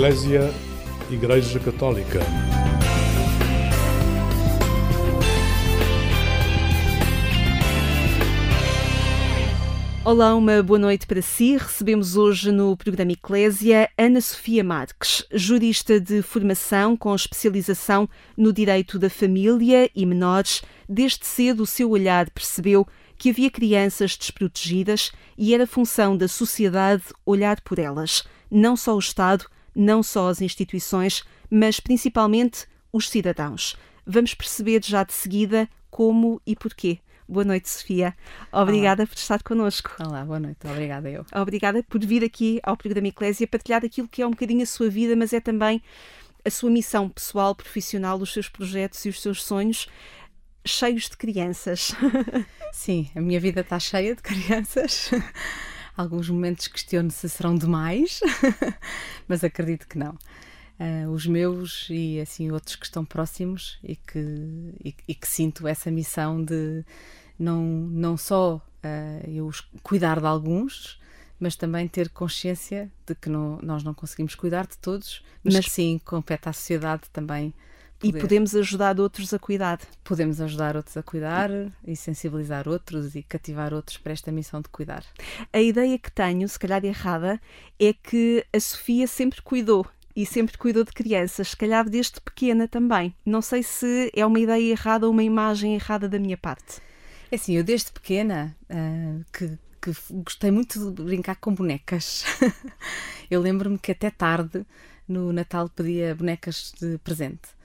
Eclésia Igreja Católica. Olá, uma boa noite para si. Recebemos hoje no programa Eclésia Ana Sofia Marques, jurista de formação com especialização no direito da família e menores. Desde cedo o seu olhar percebeu que havia crianças desprotegidas e era função da sociedade olhar por elas, não só o Estado, não só as instituições, mas principalmente os cidadãos. Vamos perceber já de seguida como e porquê. Boa noite, Sofia. Obrigada Olá. por estar connosco. Olá, boa noite. Obrigada eu. Obrigada por vir aqui ao programa Eclésia partilhar aquilo que é um bocadinho a sua vida, mas é também a sua missão pessoal, profissional, os seus projetos e os seus sonhos cheios de crianças. Sim, a minha vida está cheia de crianças. Alguns momentos questiono se serão demais, mas acredito que não. Uh, os meus e assim outros que estão próximos e que, e, e que sinto essa missão de não, não só uh, eu cuidar de alguns, mas também ter consciência de que não, nós não conseguimos cuidar de todos, mas, mas que sim, compete à sociedade também. Poder. E podemos ajudar outros a cuidar. Podemos ajudar outros a cuidar e sensibilizar outros e cativar outros para esta missão de cuidar. A ideia que tenho, se calhar errada, é que a Sofia sempre cuidou e sempre cuidou de crianças, se calhar desde pequena também. Não sei se é uma ideia errada ou uma imagem errada da minha parte. É assim, eu desde pequena uh, que, que gostei muito de brincar com bonecas. eu lembro-me que até tarde, no Natal, pedia bonecas de presente.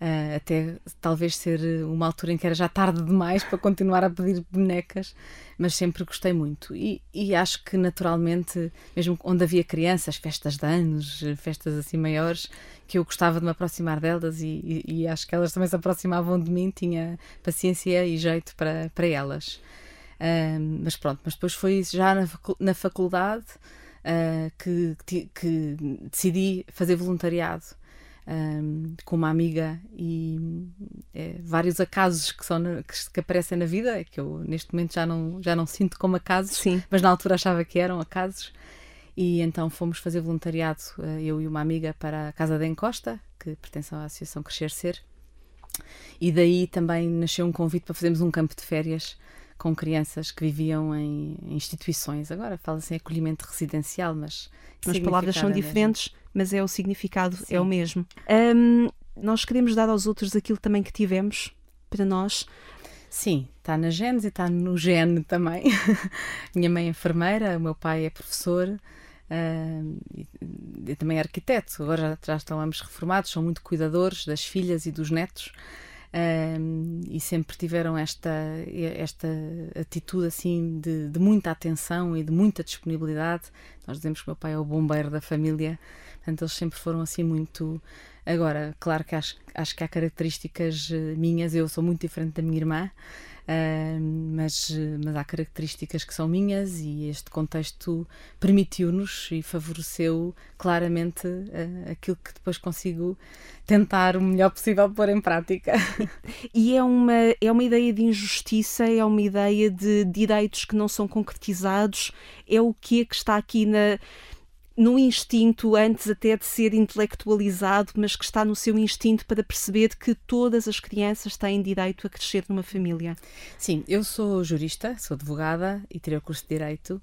Uh, até talvez ser uma altura em que era já tarde demais para continuar a pedir bonecas, mas sempre gostei muito. E, e, acho que naturalmente, mesmo onde havia crianças, festas de anos, festas assim maiores, que eu gostava de me aproximar delas e, e, e acho que elas também se aproximavam de mim, tinha paciência e jeito para, para elas. Uh, mas pronto, mas depois foi já na, na faculdade uh, que, que, decidi fazer voluntariado um, com uma amiga e é, vários acasos que, são, que, que, aparecem na vida, que eu neste momento já não, já não sinto como acasos, Sim. mas na altura achava que eram acasos. E então fomos fazer voluntariado, eu e uma amiga, para a Casa da Encosta, que pertence à Associação Crescer Ser. E daí também nasceu um convite para fazermos um campo de férias com crianças que viviam em instituições. Agora fala-se em acolhimento residencial, mas. As palavras são diferentes, mas é o significado, Sim. é o mesmo. Um, nós queremos dar aos outros aquilo também que tivemos para nós. Sim, está na genes e está no gene também. Minha mãe é enfermeira, o meu pai é professor. Uh, e, também é arquiteto, agora já, já estão ambos reformados, são muito cuidadores das filhas e dos netos. Um, e sempre tiveram esta, esta atitude assim de, de, muita atenção e de muita disponibilidade. Nós dizemos que o meu pai é o bombeiro da família, portanto, eles sempre foram assim muito. Agora, claro que acho, acho que há características eh, minhas, eu sou muito diferente da minha irmã. Mas, mas há características que são minhas e este contexto permitiu-nos e favoreceu claramente uh, aquilo que depois consigo tentar o melhor possível pôr em prática. E é uma, é uma ideia de injustiça, é uma ideia de direitos que não são concretizados, é o que é que está aqui na no instinto antes até de ser intelectualizado, mas que está no seu instinto para perceber que todas as crianças têm direito a crescer numa família. Sim, eu sou jurista, sou advogada e tirei o curso de Direito.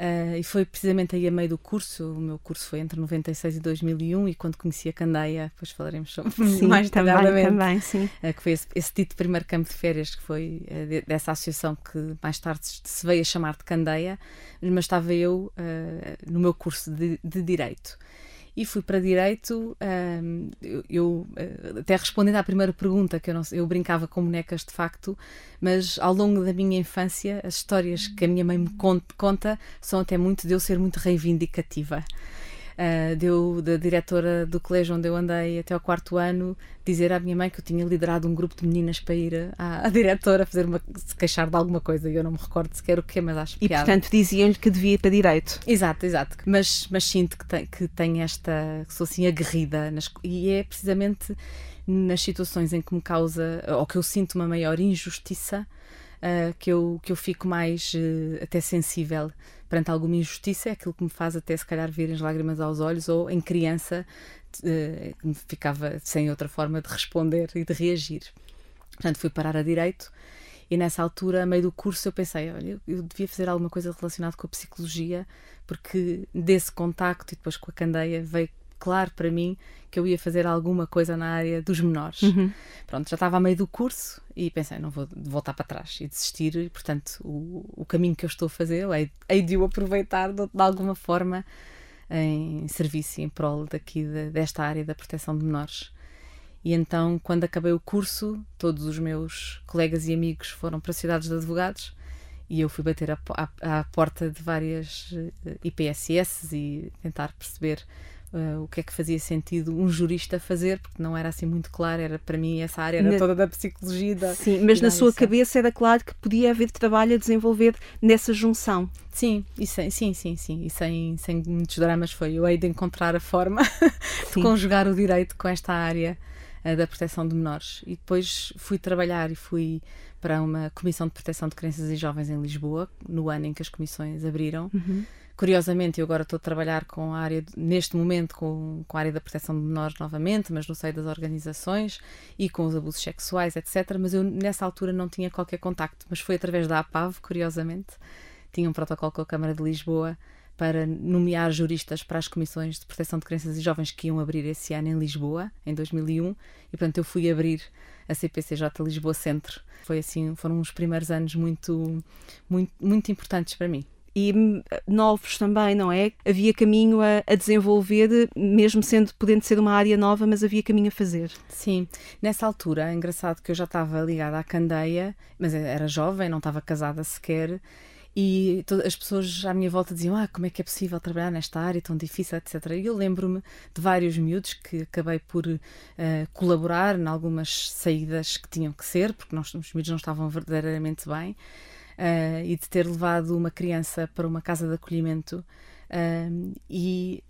Uh, e foi precisamente aí a meio do curso, o meu curso foi entre 96 e 2001 e quando conheci a Candeia, depois falaremos sobre sim, mais detalhadamente, também, sim. Uh, que foi esse, esse dito primeiro campo de férias que foi uh, de, dessa associação que mais tarde se veio a chamar de Candeia, mas estava eu no meu curso de, de Direito e fui para Direito. Eu, eu, eh, até respondendo à primeira pergunta, que eu, não, eu brincava com bonecas de facto, mas ao longo da minha infância, as histórias que a minha mãe me conta são até muito de eu ser muito reivindicativa uh, deu da diretora do colégio onde eu andei até ao quarto ano dizer à minha mãe que eu tinha liderado um grupo de meninas para ir à, à diretora fazer uma, se queixar de alguma coisa e eu não me recordo sequer o que mas acho E piada. portanto diziam-lhe que devia ir para direito. Exato, exato. Mas, mas sinto que tem, que tem esta, que sou assim aguerrida nas, e é precisamente nas situações em que me causa ou que eu sinto uma maior injustiça uh, que, eu, que eu fico mais uh, até sensível perante alguma injustiça, é aquilo que me faz até se calhar virem as lágrimas aos olhos, ou em criança uh, ficava sem outra forma de responder e de reagir. Portanto, fui parar a direito e nessa altura, a meio do curso, eu pensei, olha, eu devia fazer alguma coisa relacionada com a psicologia, porque desse contacto e depois com a candeia veio claro para mim que eu ia fazer alguma coisa na área dos menores. Uhum. Pronto, já estava a meio do curso e pensei, não vou voltar para trás e desistir. E, portanto, o, o caminho que eu estou a fazer, hei, hei de o aproveitar de, de, alguma forma em serviço e em prol daqui de, desta área da proteção de menores. E então, quando acabei o curso, todos os meus colegas e amigos foram para cidades de advogados e eu fui bater à porta de várias eh, IPSS e tentar perceber Uh, o que é que fazia sentido um jurista fazer, porque não era assim muito claro, era para mim essa área era na... toda da psicologia. Da, sim, mas na sua cabeça era claro que podia haver trabalho a desenvolver nessa junção. Sim, e sem, sim, sim, sim, e sem, sem muitos dramas foi eu hei de encontrar a forma de conjugar o direito com esta área uh, da proteção de menores. E depois fui trabalhar e fui para uma comissão de proteção de crianças e jovens em Lisboa, no ano em que as comissões abriram. Uhum Curiosamente, eu agora estou a trabalhar com a área, neste momento, com, com a área da proteção de menores novamente, mas no seio das organizações e com os abusos sexuais, etc. Mas eu nessa altura não tinha qualquer contacto, mas foi através da APAV, curiosamente. Tinha um protocolo com a Câmara de Lisboa para nomear juristas para as comissões de proteção de crianças e jovens que iam abrir esse ano em Lisboa, em 2001, e portanto eu fui abrir a CPCJ Lisboa Centro. Foi assim, foram uns primeiros anos muito, muito, muito importantes para mim e hum, novos também, não é? Havia caminho a, a, desenvolver, mesmo sendo podendo ser uma área nova, mas havia caminho a fazer. Sim, nessa altura, é engraçado que eu já estava ligada à candeia, mas era jovem, não estava casada sequer. E todas as pessoas à minha volta diziam: Ah, como é que é possível trabalhar nesta área tão difícil, etc. E eu lembro-me de vários miúdos que acabei por uh, colaborar em algumas saídas que tinham que ser, porque nós, os miúdos não estavam verdadeiramente bem uh, e de ter levado uma criança para uma casa de acolhimento. Uh, e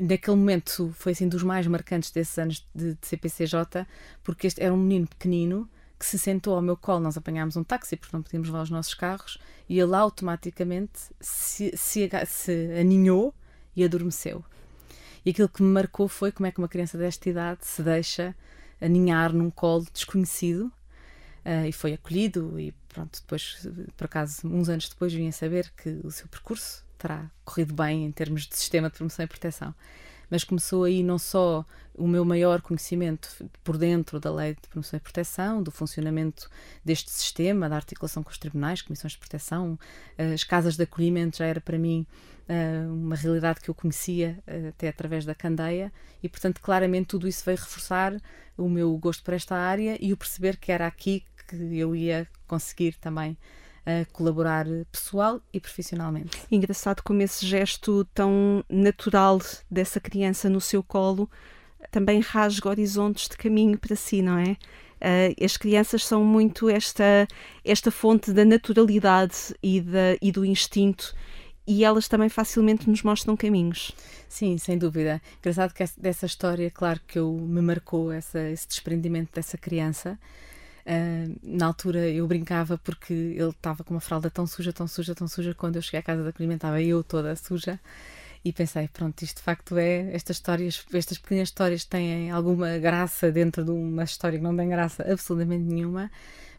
naquele momento foi assim dos mais marcantes desses anos de, de CPCJ, porque este era um menino pequenino que se sentou ao meu colo. Nós apanhámos um táxi porque não podíamos levar os nossos carros e ele automaticamente se, se, se aninhou e adormeceu. E aquilo que me marcou foi como é que uma criança desta idade se deixa aninhar num colo desconhecido uh, e foi acolhido e pronto, depois, por acaso, uns anos depois vim a saber que o seu percurso terá corrido bem em termos de sistema de promoção e proteção. Mas começou aí não só o meu maior conhecimento por dentro da lei de promoção e proteção, do funcionamento deste sistema, da articulação com os tribunais, comissões de proteção, as casas de acolhimento já era para mim uh, uma realidade que eu conhecia uh, até através da candeia e, portanto, claramente tudo isso veio reforçar o meu gosto por esta área e o perceber que era aqui que eu ia conseguir também uh, colaborar pessoal e profissionalmente. Engraçado como esse gesto tão natural dessa criança no seu colo também rasga horizontes de caminho para si, não é? Uh, as crianças são muito esta, esta fonte da naturalidade e, da, e do instinto e elas também facilmente nos mostram caminhos. Sim, sem dúvida. Engraçado que essa, dessa história, claro que eu, me marcou essa, esse desprendimento dessa criança. Uh, na altura eu brincava porque ele estava com uma fralda tão suja, tão suja, tão suja. Quando eu cheguei à casa de acolhimento, estava eu toda suja. E pensei, pronto, isto de facto é. Estas histórias, estas pequenas histórias têm alguma graça dentro de uma história que não tem graça absolutamente nenhuma,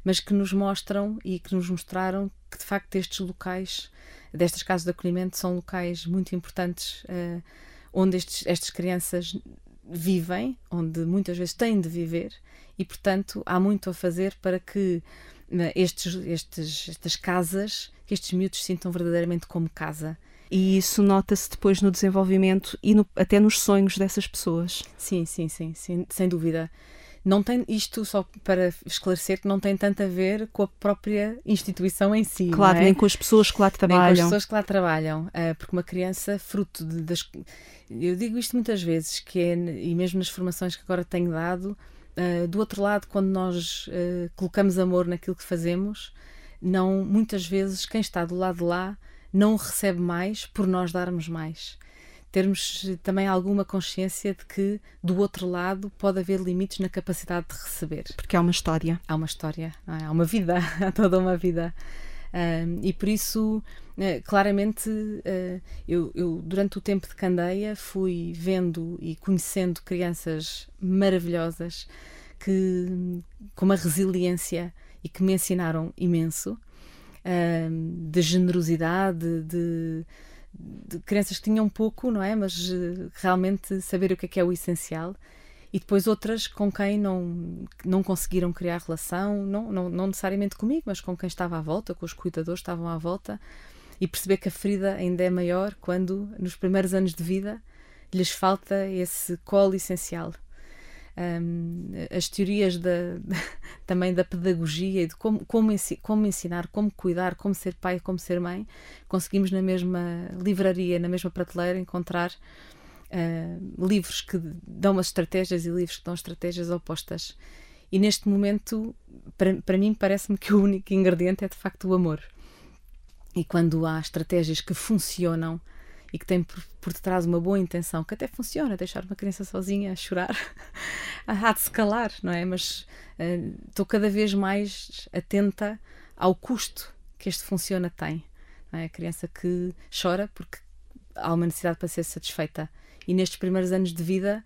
mas que nos mostram e que nos mostraram que de facto estes locais, destas casas de acolhimento, são locais muito importantes uh, onde estes, estas crianças vivem, onde muitas vezes têm de viver e, portanto, há muito a fazer para que né, estes, estes, estas casas, que estes miúdos sintam verdadeiramente como casa. E isso nota-se depois no desenvolvimento e no, até nos sonhos dessas pessoas. Sim, sim, sim, sim sem dúvida não tem isto só para esclarecer que não tem tanto a ver com a própria instituição em si. Claro, é? nem com as pessoas que lá trabalham. Nem com as pessoas que lá trabalham, uh, porque uma criança, fruto de, das. Eu digo isto muitas vezes, que é, e mesmo nas formações que agora tenho dado, Uh, do outro lado, quando nós uh, colocamos amor naquilo que fazemos, não muitas vezes quem está do lado de lá não recebe mais por nós darmos mais. Termos também alguma consciência de que do outro lado pode haver limites na capacidade de receber. Porque há uma história. Há uma história, é? há uma vida, há toda uma vida. Um, e por isso, uh, claramente, uh, eu, eu, durante o tempo de Candeia, fui vendo e conhecendo crianças maravilhosas que, com uma resiliência e que me ensinaram imenso um, de generosidade, de, de, crianças que tinham pouco, não é? Mas uh, realmente saber o que é que é o essencial e depois outras com quem não, não conseguiram criar relação, não, não, não necessariamente comigo, mas com quem estava à volta, com os cuidadores que estavam à volta, e perceber que a ferida ainda é maior quando, nos primeiros anos de vida, lhes falta esse colo essencial. Um, as teorias da, também da pedagogia e de como, como, como ensinar, como cuidar, como ser pai, como ser mãe, conseguimos na mesma livraria, na mesma prateleira, encontrar uh, livros que dão umas estratégias e livros que dão estratégias opostas. E neste momento, para, para mim, parece-me que o único ingrediente é de facto o amor. E quando há estratégias que funcionam e que têm por, por detrás uma boa intenção, que até funciona, deixar uma criança sozinha a chorar, há de se calar, não é? Mas uh, estou cada vez mais atenta ao custo que este funciona tem. É? A criança que chora porque há uma necessidade para ser satisfeita e nestes primeiros anos de vida,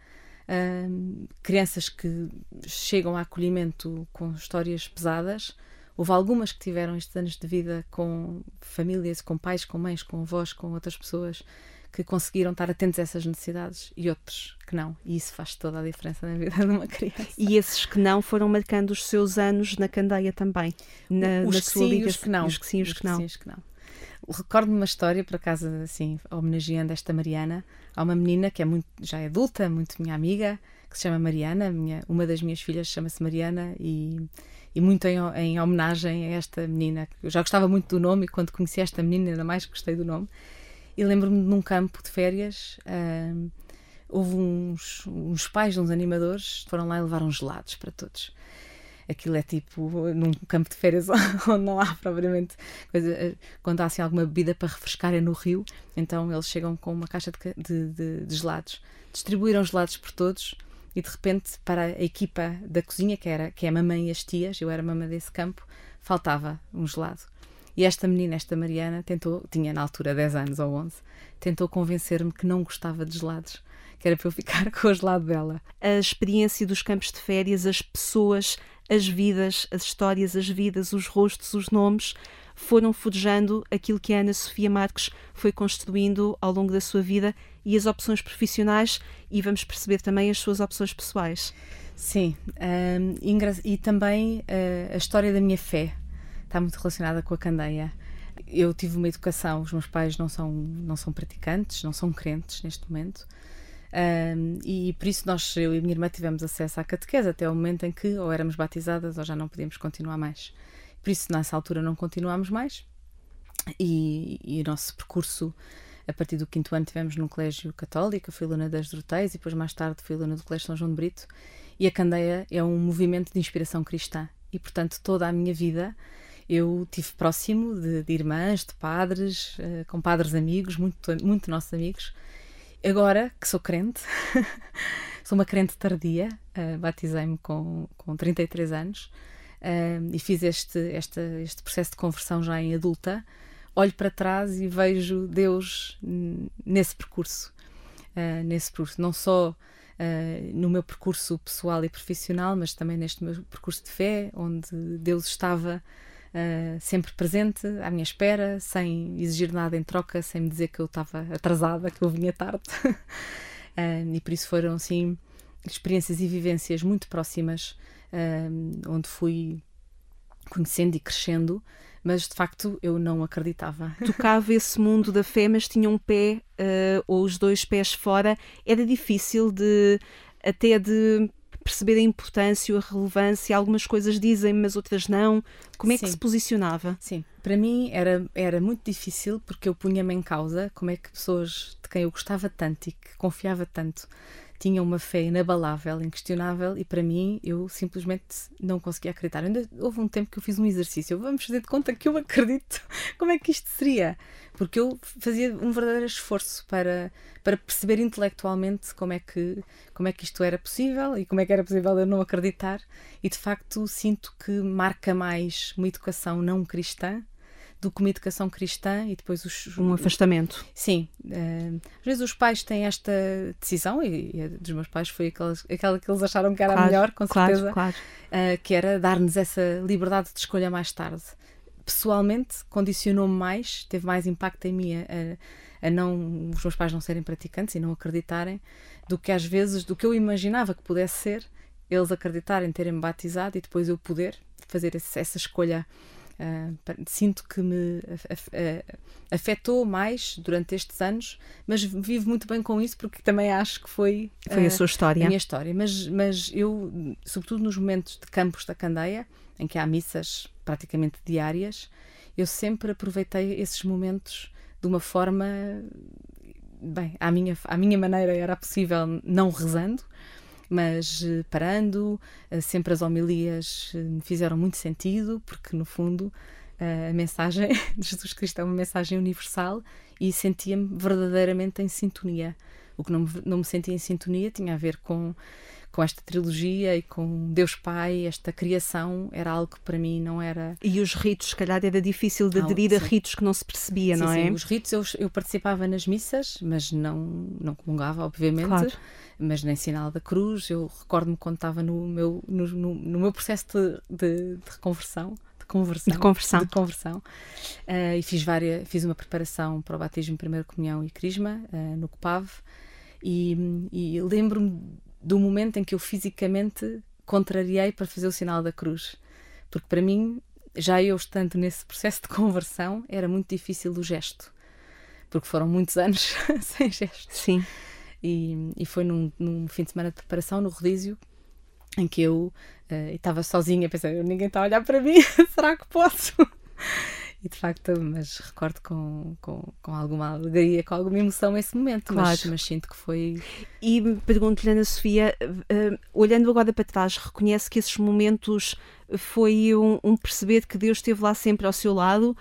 uh, crianças que chegam a acolhimento com histórias pesadas, houve algumas que tiveram estes anos de vida com famílias, com pais, com mães, com avós, com outras pessoas que conseguiram estar atentos a essas necessidades e outros que não. E isso faz toda a diferença na vida de uma criança. E esses que não foram marcando os seus anos na candeia também? Na, os na que sua sim, liga... os que não. Os que sim, os, os que, não. Sim, os que não. Recordo-me uma história, por acaso, assim, homenageando esta Mariana. Há uma menina que é muito, já é adulta, muito minha amiga, que se chama Mariana. Minha, uma das minhas filhas chama-se Mariana e, e muito em, em, homenagem a esta menina. Eu já gostava muito do nome e quando conheci esta menina, ainda mais gostei do nome. E lembro-me de num campo de férias. Houve uns, uns pais, uns animadores, foram lá e levaram gelados para todos aquilo é tipo num campo de férias onde não há propriamente coisa, eh, quando há assim alguma bebida para refrescar é no rio, então eles chegam com uma caixa de, de, de, de gelados, distribuíram gelados por todos e de repente para a equipa da cozinha, que, era, que é a mamãe e as tias, eu era mamãe desse campo, faltava um gelado. E esta menina, esta Mariana, tentou, tinha na altura 10 anos ou 11, tentou convencer-me que não gostava de gelados, que era para eu ficar com o gelado dela. A experiência dos campos de férias, as pessoas, as vidas, as histórias, as vidas, os rostos, os nomes, foram forjando aquilo que a Ana Sofia Marques foi construindo ao longo da sua vida e as opções profissionais e vamos perceber também as suas opções pessoais. Sim, e também uh, a história da minha fé está muito relacionada com a candeia. Eu tive uma educação, os meus pais não são, não são praticantes, não são crentes neste momento, um, e por isso nós, eu e a minha irmã, tivemos acesso à catequese até o momento em que ou éramos batizadas ou já não podíamos continuar mais. Por isso, nessa altura, não continuámos mais. E, e o nosso percurso, a partir do quinto ano, tivemos no Colégio Católico, fui aluna das Doroteias e depois, mais tarde, fui aluna do Colégio São João de Brito. E a Candeia é um movimento de inspiração cristã. E, portanto, toda a minha vida eu tive próximo de, de irmãs, de padres, uh, com padres amigos, muito, muito nossos amigos, Agora que sou crente, sou uma crente tardia, uh, batizei-me com, com 33 anos uh, e fiz este, este, este processo de conversão já em adulta. Olho para trás e vejo Deus nesse percurso, uh, nesse percurso, não só no meu percurso pessoal e profissional, mas também neste meu percurso de fé, onde Deus estava uh, sempre presente, à minha espera, sem exigir nada em troca, sem me dizer que eu estava atrasada, que eu vinha tarde. uh, e por isso foram, assim, experiências e vivências muito próximas, uh, onde fui conhecendo e crescendo, mas de facto eu não acreditava. Tocava esse mundo da fé, mas tinha um pé uh, ou os dois pés fora. Era difícil de até de perceber a importância, a relevância. Algumas coisas dizem, mas outras não. Como é Sim. que se posicionava? Sim, para mim era, era muito difícil porque eu punha-me em causa como é que pessoas de quem eu gostava tanto e que confiava tanto tinha uma fé inabalável, inquestionável, e para mim eu simplesmente não conseguia acreditar. Ainda houve um tempo que eu fiz um exercício, vamos fazer de conta que eu acredito, como é que isto seria? Porque eu fazia um verdadeiro esforço para, para perceber intelectualmente como é, que, como é que isto era possível e como é que era possível eu não acreditar, e de facto sinto que marca mais uma educação não cristã do que uma educação cristã e depois os. Um afastamento. Sim. Uh, às vezes os pais têm esta decisão, e, e a dos meus pais foi aquela, aquela que eles acharam que era claro, melhor, com claro, certeza, claro. Uh, que era dar-nos essa liberdade de escolha mais tarde. Pessoalmente, condicionou-me mais, teve mais impacto em mim a, a não os meus pais não serem praticantes e não acreditarem, do que às vezes, do que eu imaginava que pudesse ser, eles acreditarem, terem-me batizado e depois eu poder fazer esse, essa escolha Uh, sinto que me afetou mais durante estes anos, mas vivo muito bem com isso porque também acho que foi, foi uh, a sua história. A minha história. Mas, mas eu, sobretudo nos momentos de campos da Candeia, em que há missas praticamente diárias, eu sempre aproveitei esses momentos de uma forma. Bem, à minha, à minha maneira era possível não rezando, mas eh, parando, eh, sempre as homilias eh, me fizeram muito sentido, porque no fundo a mensagem de Jesus Cristo é uma mensagem universal e sentia-me verdadeiramente em sintonia. O que não me, não me sentia em sintonia tinha a ver com, com esta trilogia e com Deus Pai, esta criação, era algo que para mim não era. E os ritos, se calhar era difícil de aderir a ritos que não se percebia, sim, não sim. é? Os ritos eu, eu participava nas missas, mas não, não comungava, obviamente. Claro mas nem sinal da cruz. Eu recordo-me quando estava no meu, no, no, no meu processo de, de, de reconversão. Conversão, de conversão, de conversão. Uh, e fiz várias fiz uma preparação para o batismo primeira comunhão e crisma uh, no COPAV e, e lembro-me do momento em que eu fisicamente contrariei para fazer o sinal da cruz. Porque para mim já eu estando nesse processo de conversão era muito difícil o gesto. Porque foram muitos anos sem gesto sim. E, e foi num, num, fim de semana de preparação no rodízio em que eu uh, estava sozinha, pensei, ninguém está a olhar para mim, será que posso? E de facto, mas recordo com, com, com alguma alegria, com alguma emoção esse momento, claro. mas, mas sinto que foi. E pergunto-lhe, Ana Sofia, uh, olhando agora para trás, reconhece que esses momentos foi um, um perceber que Deus esteve lá sempre ao seu lado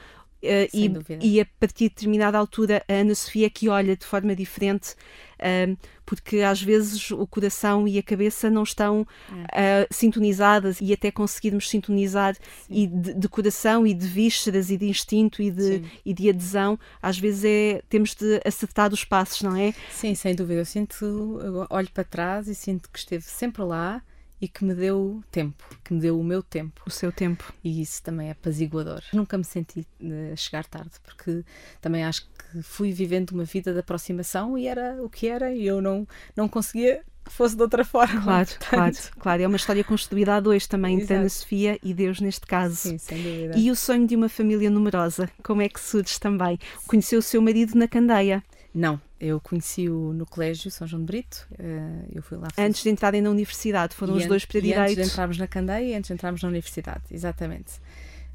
Uh, e, e, a partir de determinada altura a Ana Sofia que olha de forma diferente uh, porque às vezes o coração e a cabeça não estão uh, sintonizadas e até conseguirmos sintonizar e de, de, coração e de vísceras e de instinto e de, e de adesão às vezes é temos de acertar os passos não é? Sim, sem dúvida. Eu sinto, eu olho para trás e sinto que esteve sempre lá e que me deu tempo, que me deu o meu tempo. O seu tempo. E isso também é apaziguador. Nunca me senti uh, chegar tarde, porque também acho que fui vivendo uma vida de aproximação e era o que era e eu não, não conseguia que fosse de outra forma. Claro, Portanto... claro, claro. É uma história construída a dois também, entre Ana Sofia e Deus neste caso. Sim, sem dúvida. E o sonho de uma família numerosa, como é que surge também? Conheceu o seu marido na Candeia? Não, eu conheci-o no colégio São João de Brito. Uh, eu fui lá. Antes de entrarem na universidade, foram e os dois para direito. Antes de entrarmos na Candeia e antes de entrarmos na universidade, exatamente.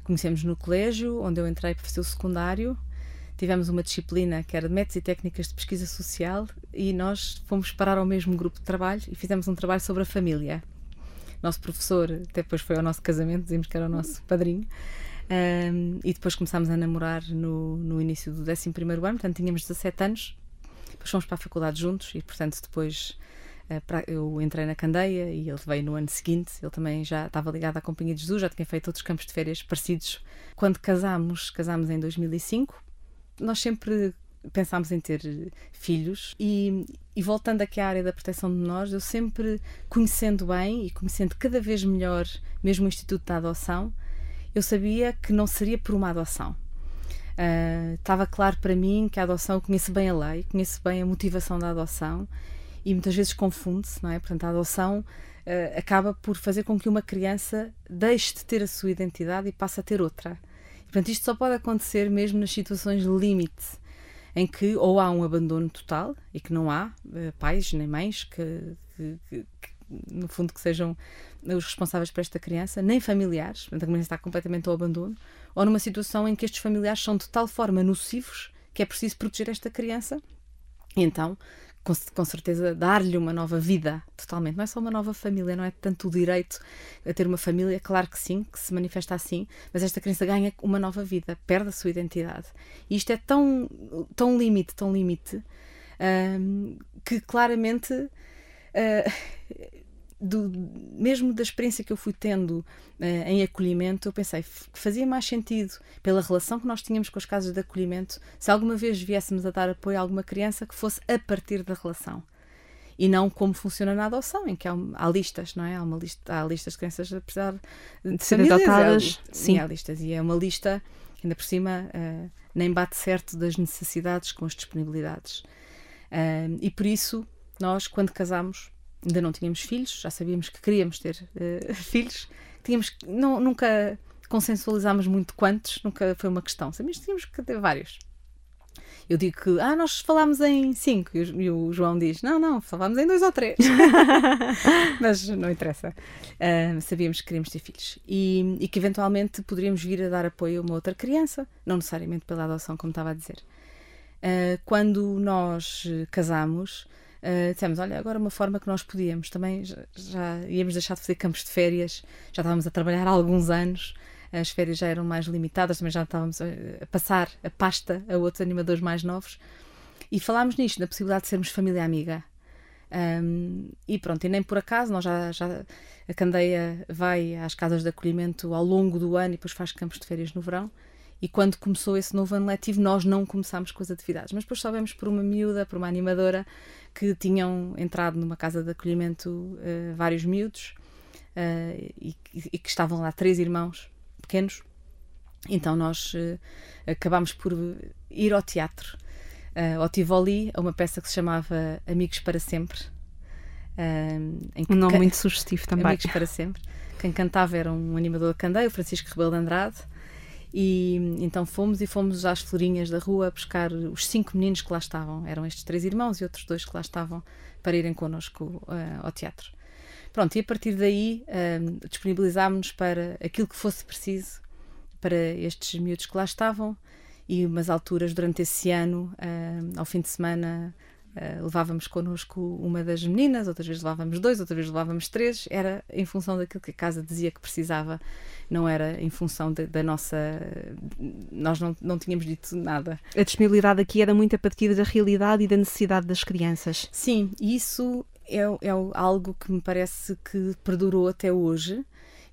Conhecemos no colégio, onde eu entrei para fazer o secundário. Tivemos uma disciplina que era de métodos e técnicas de pesquisa social e nós fomos parar ao mesmo grupo de trabalho e fizemos um trabalho sobre a família. Nosso professor, até depois foi ao nosso casamento, dizemos que era o nosso padrinho. Um, e depois começámos a namorar no, no início do 11 ano, portanto tínhamos 17 anos. Depois fomos para a faculdade juntos e, portanto, depois pra, eu entrei na Candeia e ele veio no ano seguinte. Ele também já estava ligado à Companhia de Jesus, já tinha feito outros campos de férias parecidos. Quando casámos, casámos em 2005, nós sempre pensámos em ter filhos e, e, voltando aqui à área da proteção de menores, eu sempre conhecendo bem e conhecendo cada vez melhor mesmo o Instituto da Adoção, eu sabia que não seria por uma adoção. Uh, estava claro para mim que a adoção, eu conheço bem a lei, conheço bem a motivação da adoção e muitas vezes confunde-se, não é? Portanto, a adoção uh, acaba por fazer com que uma criança deixe de ter a sua identidade e passe a ter outra. E, portanto, isto só pode acontecer mesmo nas situações limite, em que ou há um abandono total e que não há uh, pais nem mães que, que, que, no fundo, que sejam os responsáveis por esta criança, nem familiares, a criança está completamente ao abandono, ou numa situação em que estes familiares são de tal forma nocivos que é preciso proteger esta criança. E então com, com certeza, dar-lhe uma nova vida, totalmente. Não é só uma nova família, não é tanto o direito a ter uma família, claro que sim, que se manifesta assim, mas esta criança ganha uma nova vida, perde a sua identidade. E isto é tão, tão limite, tão limite, um, que claramente. Uh, do, mesmo da experiência que eu fui tendo uh, em acolhimento, eu pensei que fazia mais sentido, pela relação que nós tínhamos com as casas de acolhimento, se alguma vez viéssemos a dar apoio a alguma criança, que fosse a partir da relação. E não como funciona na adoção, em que há, há listas, não é? Há, uma lista, há listas de crianças, apesar de, de serem adotadas. É, sim, há listas. E é uma lista, ainda por cima, uh, nem bate certo das necessidades com as disponibilidades. Uh, e por isso, nós, quando casamos, ainda não tínhamos filhos, já sabíamos que queríamos ter uh, filhos, tínhamos, não, nunca consensualizámos muito quantos, nunca foi uma questão, sabíamos que tínhamos que ter vários. Eu digo que, ah, nós falámos em cinco, e o, João diz, não, não, falámos em dois ou três. Mas não interessa. Uh, sabíamos que queríamos ter filhos. E, e, que eventualmente poderíamos vir a dar apoio a uma outra criança, não necessariamente pela adoção, como estava a dizer. Uh, quando nós casamos, uh, dissemos, olha, agora uma forma que nós podíamos, também já, já, íamos deixar de fazer campos de férias, já estávamos a trabalhar há alguns anos, as férias já eram mais limitadas, também já estávamos a, a passar a pasta a outros animadores mais novos, e falámos nisto, na possibilidade de sermos família amiga. Um, e pronto, e nem por acaso, nós já, já a Candeia vai às casas de acolhimento ao longo do ano e depois faz campos de férias no verão. E quando começou esse novo ano letivo, nós não começámos com as atividades, mas depois soubemos por uma miúda, por uma animadora, que tinham entrado numa casa de acolhimento uh, vários miúdos uh, e, e, que estavam lá três irmãos pequenos. Então nós uh, acabámos por ir ao teatro, ao Tivoli, a uma peça que se chamava Amigos para Sempre. um nome muito sugestivo também. Amigos para Sempre. Quem cantava era um animador da Candeia, o Francisco Rebelo de Andrade. E então fomos e fomos às florinhas da rua buscar os cinco meninos que lá estavam. Eram estes três irmãos e outros dois que lá estavam para irem connosco uh, ao teatro. Pronto, e a partir daí uh, disponibilizámos-nos para aquilo que fosse preciso para estes miúdos que lá estavam. E umas alturas durante esse ano, uh, ao fim de semana, Uh, levávamos connosco uma das meninas, outras vezes levávamos dois, outras vezes levávamos três, era em função daquilo que a casa dizia que precisava, não era em função de, da nossa. Nós não, não tínhamos dito nada. A disponibilidade aqui era muito a partir da realidade e da necessidade das crianças. Sim, isso é, é algo que me parece que perdurou até hoje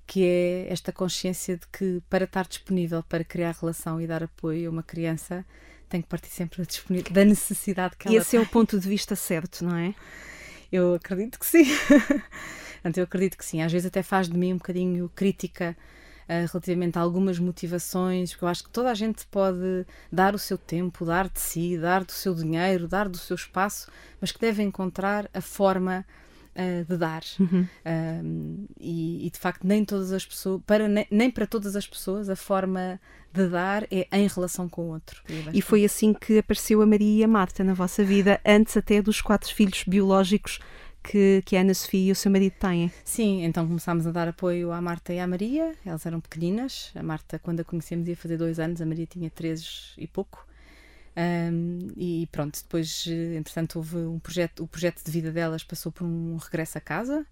que é esta consciência de que para estar disponível para criar relação e dar apoio a uma criança tem que partir sempre da necessidade que ela Esse tem. é o ponto de vista certo, não é? Eu acredito que sim. eu acredito que sim. Às vezes até faz de mim um bocadinho crítica uh, relativamente a algumas motivações, porque eu acho que toda a gente pode dar o seu tempo, dar de si, dar do seu dinheiro, dar do seu espaço, mas que deve encontrar a forma uh, de dar. Uhum. Uh, e, e, de facto, nem todas as pessoas, para, nem, nem, para todas as pessoas, a forma de dar é em relação com o outro. E foi assim que apareceu a Maria e a Marta na vossa vida, antes até dos quatro filhos biológicos que, que a Ana Sofia e o seu marido têm. Sim, então começámos a dar apoio à Marta e à Maria. Elas eram pequeninas. A Marta, quando a conhecemos, ia fazer dois anos, a Maria tinha três e pouco. Um, e pronto, depois, entretanto, houve um projeto, o projeto de vida delas passou por um regresso a casa.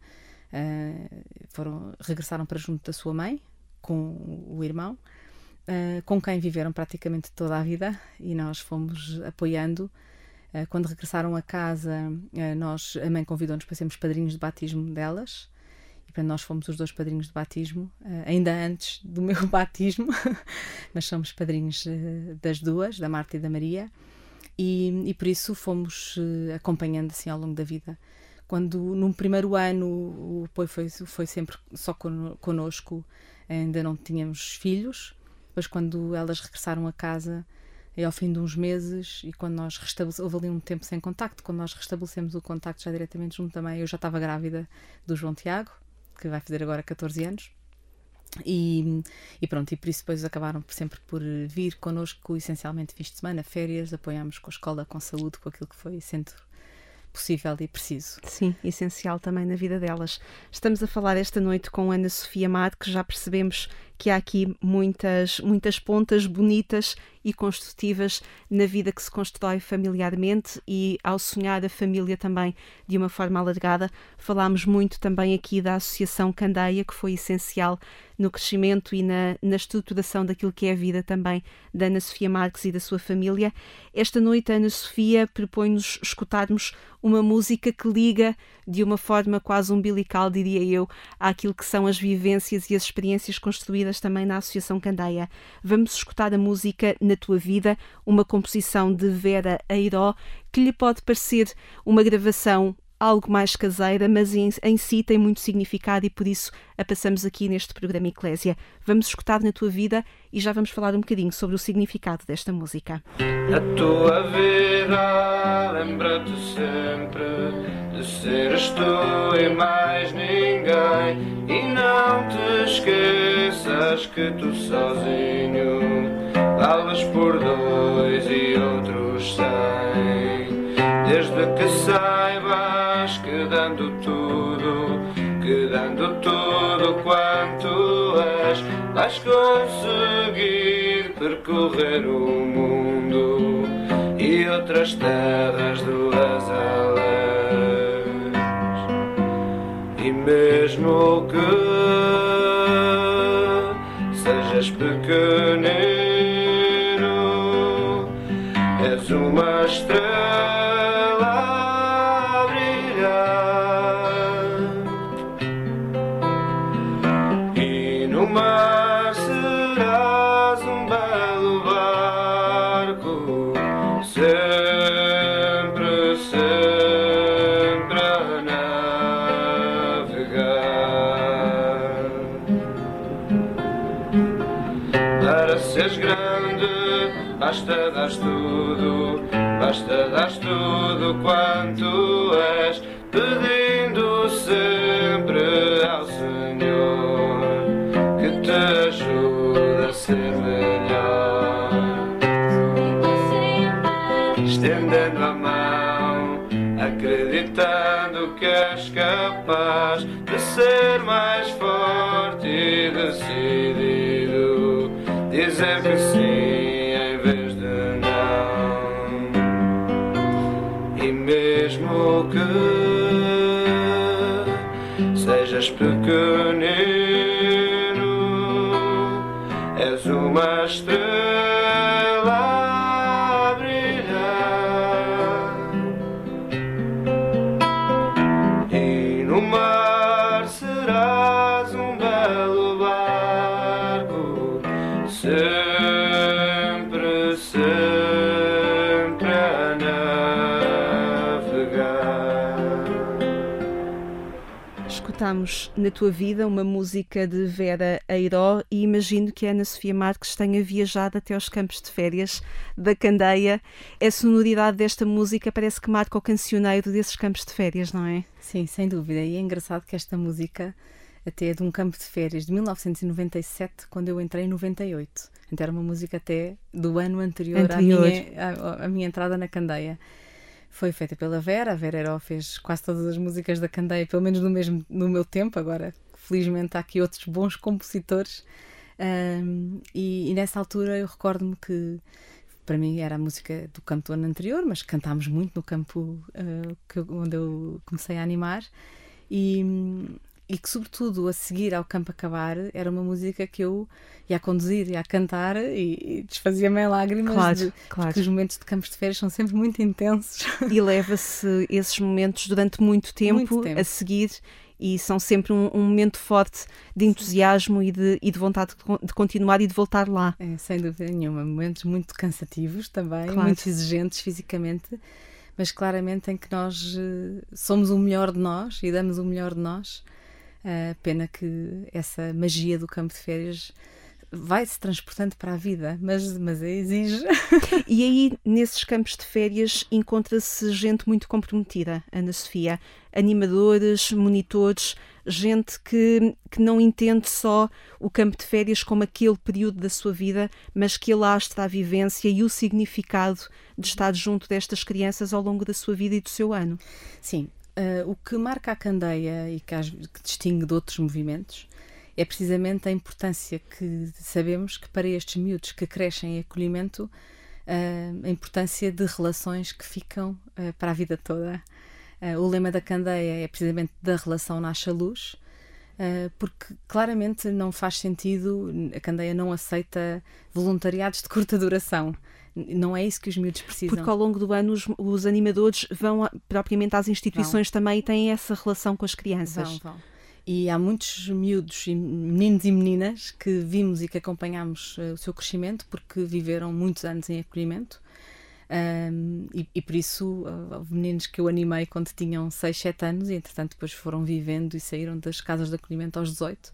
Uh, foram, regressaram para junto da sua mãe, com o irmão, uh, com quem viveram praticamente toda a vida e nós fomos apoiando. Uh, quando regressaram a casa, nós, a mãe convidou-nos para sermos padrinhos de batismo delas e nós fomos os dois padrinhos de batismo, uh, ainda antes do meu batismo, mas somos padrinhos uh, das duas, da Marta e da Maria, e, e por isso fomos uh, acompanhando assim ao longo da vida. Quando num primeiro ano o apoio foi, foi sempre só con connosco, ainda não tínhamos filhos, depois quando elas regressaram a casa, e ao fim de uns meses, e quando nós restabelecemos, houve ali um tempo sem contacto, quando nós restabelecemos o contacto já diretamente junto também, eu já estava grávida do João Tiago, que vai fazer agora 14 anos. E, e, pronto, e por isso depois acabaram sempre por vir connosco, essencialmente fins de semana, férias, apoiámos com a escola, com saúde, com aquilo que foi sendo possível e preciso. Sim, essencial também na vida delas. Estamos a falar esta noite com Ana Sofia Mad, que já percebemos que há aqui muitas, muitas pontas bonitas e construtivas na vida que se constrói familiarmente e ao sonhar a família também de uma forma alargada. Falámos muito também aqui da Associação Candeia, que foi essencial no crescimento e na, na estruturação daquilo que é a vida também da Ana Sofia Marques e da sua família. Esta noite, a Ana Sofia propõe-nos escutarmos uma música que liga de uma forma quase umbilical, diria eu, àquilo que são as vivências e as experiências construídas também na Associação Candeia. Vamos escutar a música Na Tua Vida, uma composição de Vera Eiró, que lhe pode parecer uma gravação algo mais caseira, mas em, em, si tem muito significado e por isso a passamos aqui neste programa Eclésia. Vamos escutar na tua vida e já vamos falar um bocadinho sobre o significado desta música. A tua vida lembra-te sempre de seres tu e mais ninguém e não te esqueças que tu sozinho falas por dois e outros cem desde que saibas que dando tudo, que dando tudo quanto és, vais conseguir percorrer o mundo e outras terras duas além. E mesmo que sejas pequenino, és uma estrela. Basta dar tudo, basta dar tudo quanto és, pedindo sempre ao Senhor que te ajude a ser melhor. Estendendo a mão, acreditando que és capaz de ser mais forte e decidido, dizer que sim. Sejas pequenino, és uma estrela a brilhar. E no mar serás escutamos na tua vida uma música de Vera Eiró e imagino que a Ana Sofia Marques tenha viajado até aos campos de férias da Candeia. A sonoridade desta música parece que marca o cancioneiro desses campos de férias, não é? Sim, sem dúvida. E é engraçado que esta música até é de um campo de férias de 1997, quando eu entrei em 98. Então era uma música até do ano anterior, anterior. À, minha, à, à minha entrada na Candeia foi feita pela Vera. A Vera Heró fez quase todas as músicas da Candeia, pelo menos no, mesmo, no meu tempo. Agora, felizmente, há aqui outros bons compositores. Um, e, e, nessa altura eu recordo-me que para mim era a música do campo do ano anterior, mas cantámos muito no campo uh, que, onde eu comecei a animar. E, e que, sobretudo, a seguir ao campo acabar, era uma música que eu ia a conduzir, ia a cantar e, e desfazia-me em lágrimas. Claro, de, claro. Porque os momentos de campos de férias são sempre muito intensos. E leva-se esses momentos durante muito tempo, muito tempo. a seguir e são sempre um, um, momento forte de entusiasmo e de, e de vontade de, continuar e de voltar lá. É, sem dúvida nenhuma. Momentos muito cansativos também, claro. muito exigentes fisicamente, mas claramente em que nós uh, somos o melhor de nós e damos o melhor de nós. Uh, pena que essa magia do campo de férias vai se transportando para a vida, mas, mas exige. e aí, nesses campos de férias, encontra-se gente muito comprometida, Ana Sofia. Animadores, monitores, gente que, que não entende só o campo de férias como aquele período da sua vida, mas que alastra a vivência e o significado de estar junto destas crianças ao longo da sua vida e do seu ano. Sim, Uh, o que marca a candeia e que, que, distingue de outros movimentos é precisamente a importância que sabemos que para estes miúdos que crescem em acolhimento, uh, a importância de relações que ficam uh, para a vida toda. O lema da Candeia é precisamente da relação nasce a luz, porque claramente não faz sentido, a Candeia não aceita voluntariados de curta duração. Não é isso que os miúdos precisam. Porque ao longo do ano os, os animadores vão propriamente às instituições vão. também e têm essa relação com as crianças. Vão, vão. E há muitos miúdos, meninos e meninas, que vimos e que acompanhamos uh, o seu crescimento porque viveram muitos anos em acolhimento. Um, e, e, por isso, uh, meninos que eu animei quando tinham 6, 7 anos e, entretanto, depois foram vivendo e saíram das casas de acolhimento aos 18.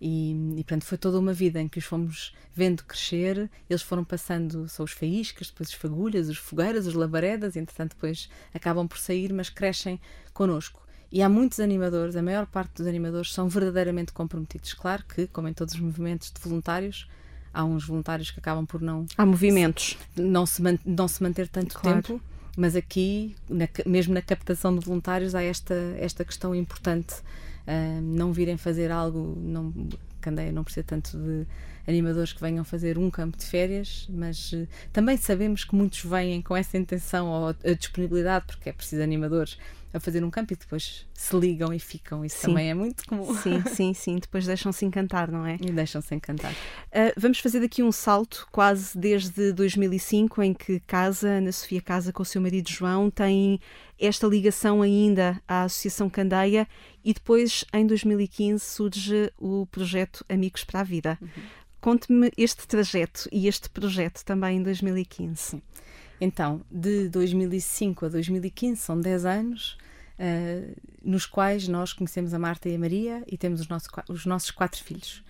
E, e portanto, foi toda uma vida em que os fomos vendo crescer. Eles foram passando, são os faíscas, depois as fagulhas, os fogueiras, os labaredas, e, entretanto, depois acabam por sair, mas crescem connosco. E há muitos animadores, a maior parte dos animadores são verdadeiramente comprometidos. Claro que, como em todos os movimentos de voluntários, há uns voluntários que acabam por não. Há movimentos. Não se, não se manter tanto claro. tempo, mas aqui, na, mesmo na captação de voluntários, há esta, esta questão importante. Uh, não virem fazer algo. Não, Candeia não precisa tanto de animadores que venham fazer um campo de férias, mas uh, também sabemos que muitos vêm com essa intenção ou a disponibilidade, porque é preciso animadores a fazer um campo e depois se ligam e ficam. Isso sim. também é muito comum. Sim, sim, sim. Depois deixam-se encantar, não é? E deixam-se encantar. Uh, vamos fazer daqui um salto, quase desde 2005, em que casa, Ana Sofia casa com o seu marido João, tem esta ligação ainda à Associação Candeia e depois, em 2015, surge o projeto Amigos para a Vida. Uhum. Conte-me este trajeto e este projeto também em 2015. Sim. Então, de 2005 a 2015, são 10 anos, uh, nos quais nós conhecemos a Marta e a Maria e temos os, nossos os nossos quatro filhos.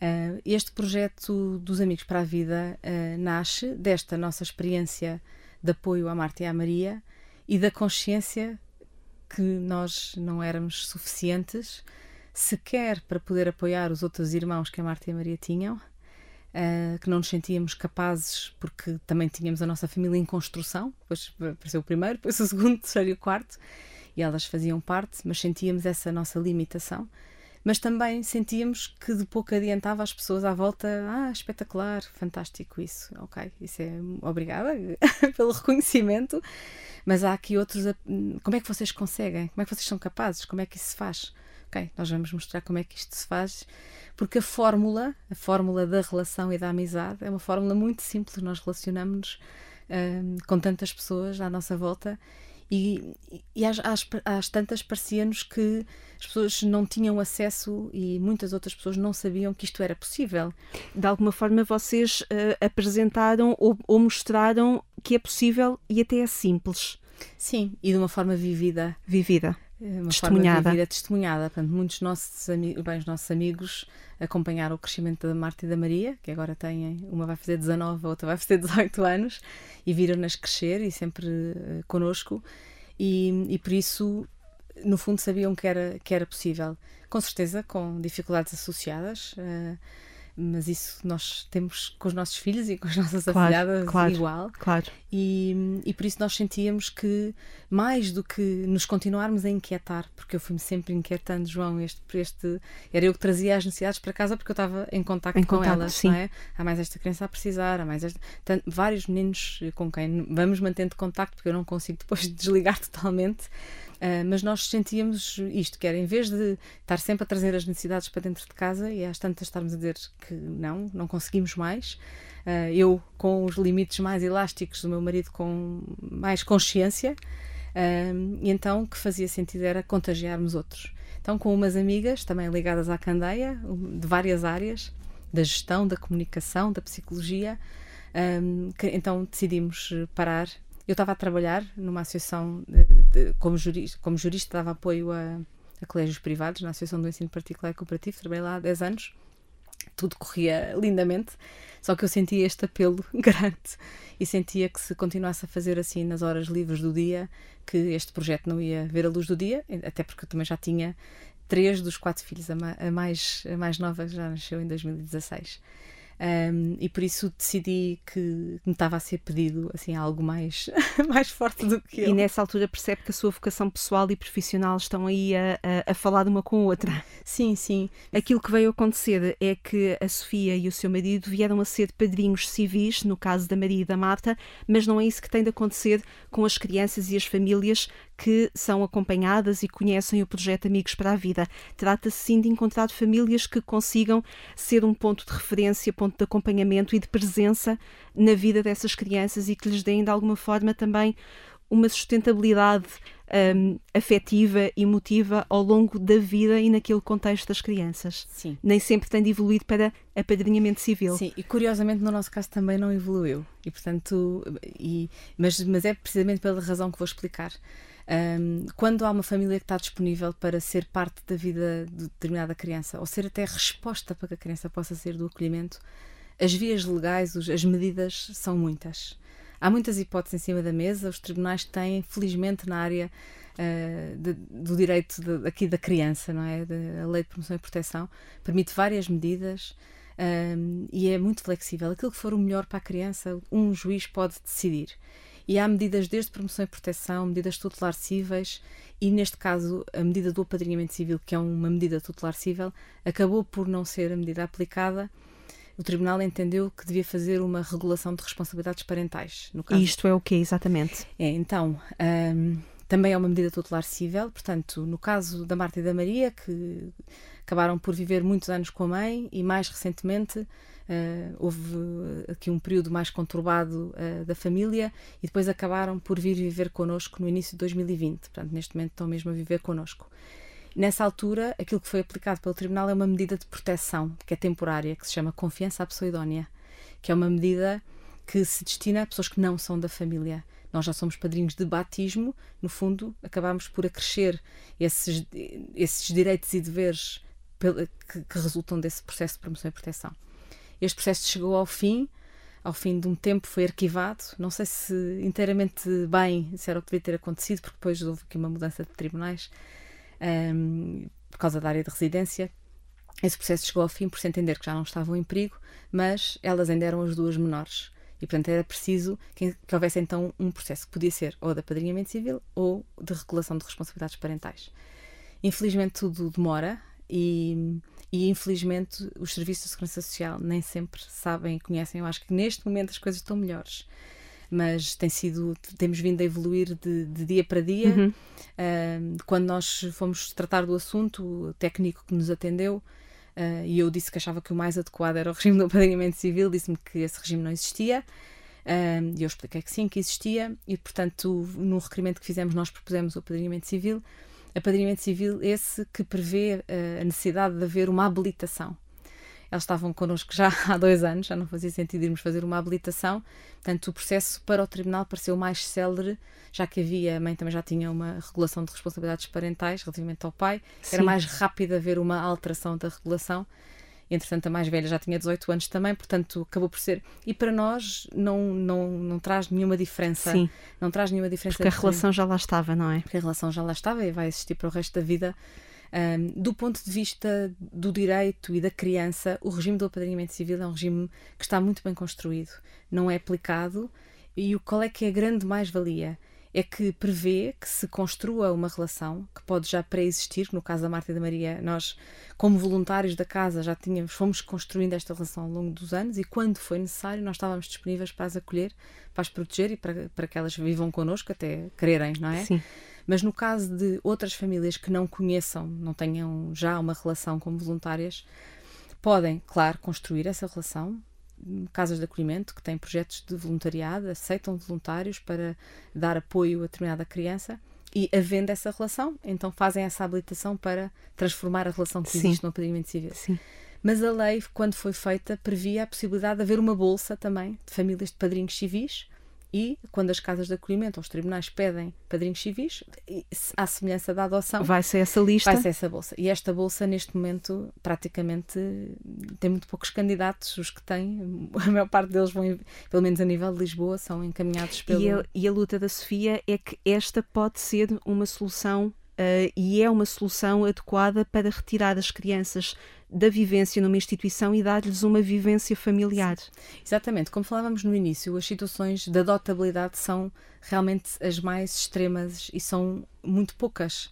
Uh, este projeto dos Amigos para a Vida uh, nasce desta nossa experiência de apoio à Marta e à Maria e da consciência que nós não éramos suficientes sequer para poder apoiar os outros irmãos que a Marta e a Maria tinham uh, que não nos sentíamos capazes, porque também tínhamos a nossa família em construção, depois apareceu o primeiro, depois o segundo, o terceiro e o quarto, e elas faziam parte, mas sentíamos essa nossa limitação. Mas também sentíamos que de pouco adiantava as pessoas à volta. Ah, espetacular, fantástico isso. Ok, isso é. Obrigada pelo reconhecimento. Mas há aqui outros. Como é que vocês conseguem? Como é que vocês são capazes? Como é que isso se faz? Ok, nós vamos mostrar como é que isto se faz porque a fórmula, a fórmula da relação e da amizade, é uma fórmula muito simples. Nós relacionamos-nos um, com tantas pessoas à nossa volta e, e às, às, às tantas parecia-nos que as pessoas não tinham acesso e muitas outras pessoas não sabiam que isto era possível. De alguma forma, vocês uh, apresentaram ou, ou mostraram que é possível e até é simples. Sim, e de uma forma vivida. Vivida. É uma testemunhada. forma de testemunhada. Portanto, muitos nossos, bem, os nossos amigos acompanharam o crescimento da Marta e da Maria, que agora têm, uma vai fazer 19, a outra vai fazer 18 anos, e viram-nas crescer e sempre uh, connosco, e, e por isso, no fundo, sabiam que era, que era possível. Com certeza, com dificuldades associadas. Uh, mas isso nós temos com os nossos filhos e com as nossas claro, afilhadas claro, igual. Claro. E, e por isso nós sentíamos que, mais do que nos continuarmos a inquietar, porque eu fui-me sempre inquietando, João, este, este, era eu que trazia as necessidades para casa porque eu estava em contacto em com contato, elas, sim. não é? Há mais esta criança a precisar, há mais esta, tanto, vários meninos com quem vamos mantendo contacto, porque eu não consigo depois desligar totalmente. Uh, mas nós sentíamos isto, que era em vez de estar sempre a trazer as necessidades para dentro de casa e às tantas estarmos a dizer que não, não conseguimos mais, uh, eu com os limites mais elásticos, o meu marido com mais consciência, uh, e então o que fazia sentido era contagiarmos outros. Então, com umas amigas também ligadas à candeia, de várias áreas, da gestão, da comunicação, da psicologia, um, que, então decidimos parar eu estava a trabalhar numa associação, de, de, como, jurista, como jurista, dava apoio a, a, colégios privados, na Associação do Ensino Particular e Cooperativo, trabalhei lá há 10 anos, tudo corria lindamente, só que eu sentia este apelo grande e sentia que se continuasse a fazer assim nas horas livres do dia, que este projeto não ia ver a luz do dia, até porque eu também já tinha três dos quatro filhos, a, mais, a mais nova já nasceu em 2016. Um, e por isso decidi que me estava a ser pedido assim algo mais, mais forte do que eu. E nessa altura percebe que a sua vocação pessoal e profissional estão aí a, a, a falar de uma com a outra. Sim, sim. Aquilo que veio acontecer é que a Sofia e o seu marido vieram a ser padrinhos civis, no caso da Maria e da Marta, mas não é isso que tem de acontecer com as crianças e as famílias que são acompanhadas e conhecem o projeto Amigos para a Vida. Trata-se sim de encontrar famílias que consigam ser um ponto de referência, ponto de acompanhamento e de presença na vida dessas crianças e que lhes deem de alguma forma também uma sustentabilidade um, afetiva e emotiva ao longo da vida e naquele contexto das crianças. Sim. Nem sempre tem de evoluir para apadrinhamento civil. Sim, e curiosamente no nosso caso também não evoluiu. E portanto, e, mas, mas é precisamente pela razão que vou explicar. Um, quando há uma família que está disponível para ser parte da vida de determinada criança, ou ser até resposta para que a criança possa ser do acolhimento, as vias legais, as medidas são muitas. Há muitas hipóteses em cima da mesa, os tribunais têm, felizmente, na área uh, de, do direito de, aqui da criança, não é? De, a lei de promoção e proteção permite várias medidas e é muito flexível. Aquilo que for o melhor para a criança, um juiz pode decidir. E há medidas desde promoção e proteção, medidas tutelar cíveis, e neste caso a medida do apadrinhamento civil, que é uma medida tutelar cível, acabou por não ser a medida aplicada o Tribunal entendeu que devia fazer uma regulação de responsabilidades parentais. No caso... Isto é o que exatamente? É, então, um, também é uma medida tutelar cível, portanto, no caso da Marta e da Maria, que acabaram por viver muitos anos com a mãe e mais recentemente uh, houve aqui um período mais conturbado uh, da família e depois acabaram por vir viver connosco no início de 2020. Portanto, neste momento estão mesmo a viver connosco. Nessa altura, aquilo que foi aplicado pelo Tribunal é uma medida de proteção, que é temporária, que se chama confiança à pessoa idónea, que é uma medida que se destina a pessoas que não são da família. Nós já somos padrinhos de batismo, no fundo, acabamos por acrescer esses, esses direitos e deveres que, que resultam desse processo de promoção e proteção. Este processo chegou ao fim, ao fim de um tempo foi arquivado. Não sei se inteiramente bem se era o que devia ter acontecido, porque depois houve aqui uma mudança de tribunais um, por causa da área de residência. Esse processo chegou ao fim por se entender que já não estavam em perigo, mas elas ainda eram as duas menores. E, portanto, era preciso que, que houvesse então um processo que podia ser ou de apadrinhamento civil ou de regulação de responsabilidades parentais. Infelizmente, tudo demora e, e, infelizmente, os serviços de segurança social nem sempre sabem e conhecem. Eu acho que neste momento as coisas estão melhores mas tem sido, temos vindo a evoluir de, de dia para dia. Uhum. Uh, quando nós fomos tratar do assunto, o técnico que nos atendeu, uh, e eu disse que achava que o mais adequado era o regime do apadrinhamento civil, disse-me que esse regime não existia. Uh, e eu expliquei que sim, que existia, e portanto, no requerimento que fizemos, nós propusemos o apadrinhamento civil. Apadrinhamento civil, esse que prevê a necessidade de haver uma habilitação. Elas estavam connosco já há dois anos, já não fazia sentido irmos fazer uma habilitação. Portanto, o processo para o tribunal pareceu mais célere, já que havia, a mãe também já tinha uma regulação de responsabilidades parentais relativamente ao pai. Sim. Era mais rápido haver uma alteração da regulação. Entretanto, a mais velha já tinha 18 anos também, portanto, acabou por ser. E para nós não, não, não traz nenhuma diferença. Sim. Não traz nenhuma diferença. Porque a relação já lá estava, não é? Porque a relação já lá estava e vai existir para o resto da vida. Um, do ponto de vista do direito e da criança, o regime do apadrinhamento civil é um regime que está muito bem construído, não é aplicado. E o, qual é que é a grande mais-valia? É que prevê que se construa uma relação que pode já pré-existir, no caso da Marta e da Maria, nós, como voluntários da casa, já tínhamos, fomos construindo esta relação ao longo dos anos e quando foi necessário, nós estávamos disponíveis para as acolher, para as proteger e para, para que elas vivam connosco até quererem, não é? Sim. Mas no caso de outras famílias que não conheçam, não tenham já uma relação como voluntárias, podem, claro, construir essa relação. Casas de acolhimento que têm projetos de voluntariado, aceitam voluntários para dar apoio a determinada criança e, havendo essa relação, então fazem essa habilitação para transformar a relação que Sim. existe no apadrinhamento civil. Sim. Mas a lei, quando foi feita, previa a possibilidade de haver uma bolsa também de famílias de padrinhos civis e quando as casas de acolhimento ou os tribunais pedem padrinhos civis, à semelhança da adoção, vai ser essa lista. Vai ser essa bolsa. E esta bolsa, neste momento, praticamente tem muito poucos candidatos. Os que têm, a maior parte deles vão, pelo menos a nível de Lisboa, são encaminhados pelo. E a, e a luta da Sofia é que esta pode ser uma solução uh, e é uma solução adequada para retirar as crianças da vivência numa instituição e dar-lhes uma vivência familiar. Sim. Exatamente, como falávamos no início, as situações de adotabilidade são realmente as mais extremas e são muito poucas.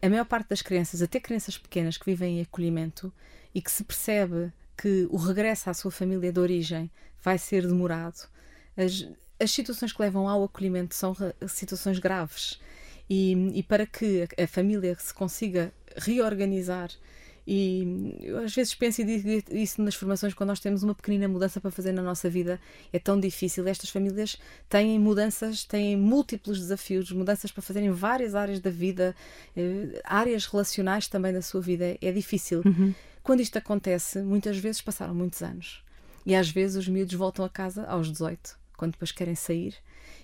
A maior parte das crianças, até crianças pequenas que vivem em acolhimento e que se percebe que o regresso à sua família de origem vai ser demorado, as, as situações que levam ao acolhimento são situações graves. E, e para que a, família se consiga reorganizar e eu às vezes penso e digo isso nas formações, quando nós temos uma pequenina mudança para fazer na nossa vida, é tão difícil. Estas famílias têm mudanças, têm múltiplos desafios, mudanças para fazer em várias áreas da vida, eh, áreas relacionais também da sua vida. É difícil. Uhum. Quando isto acontece, muitas vezes passaram muitos anos. E às vezes os miúdos voltam a casa aos 18, quando depois querem sair,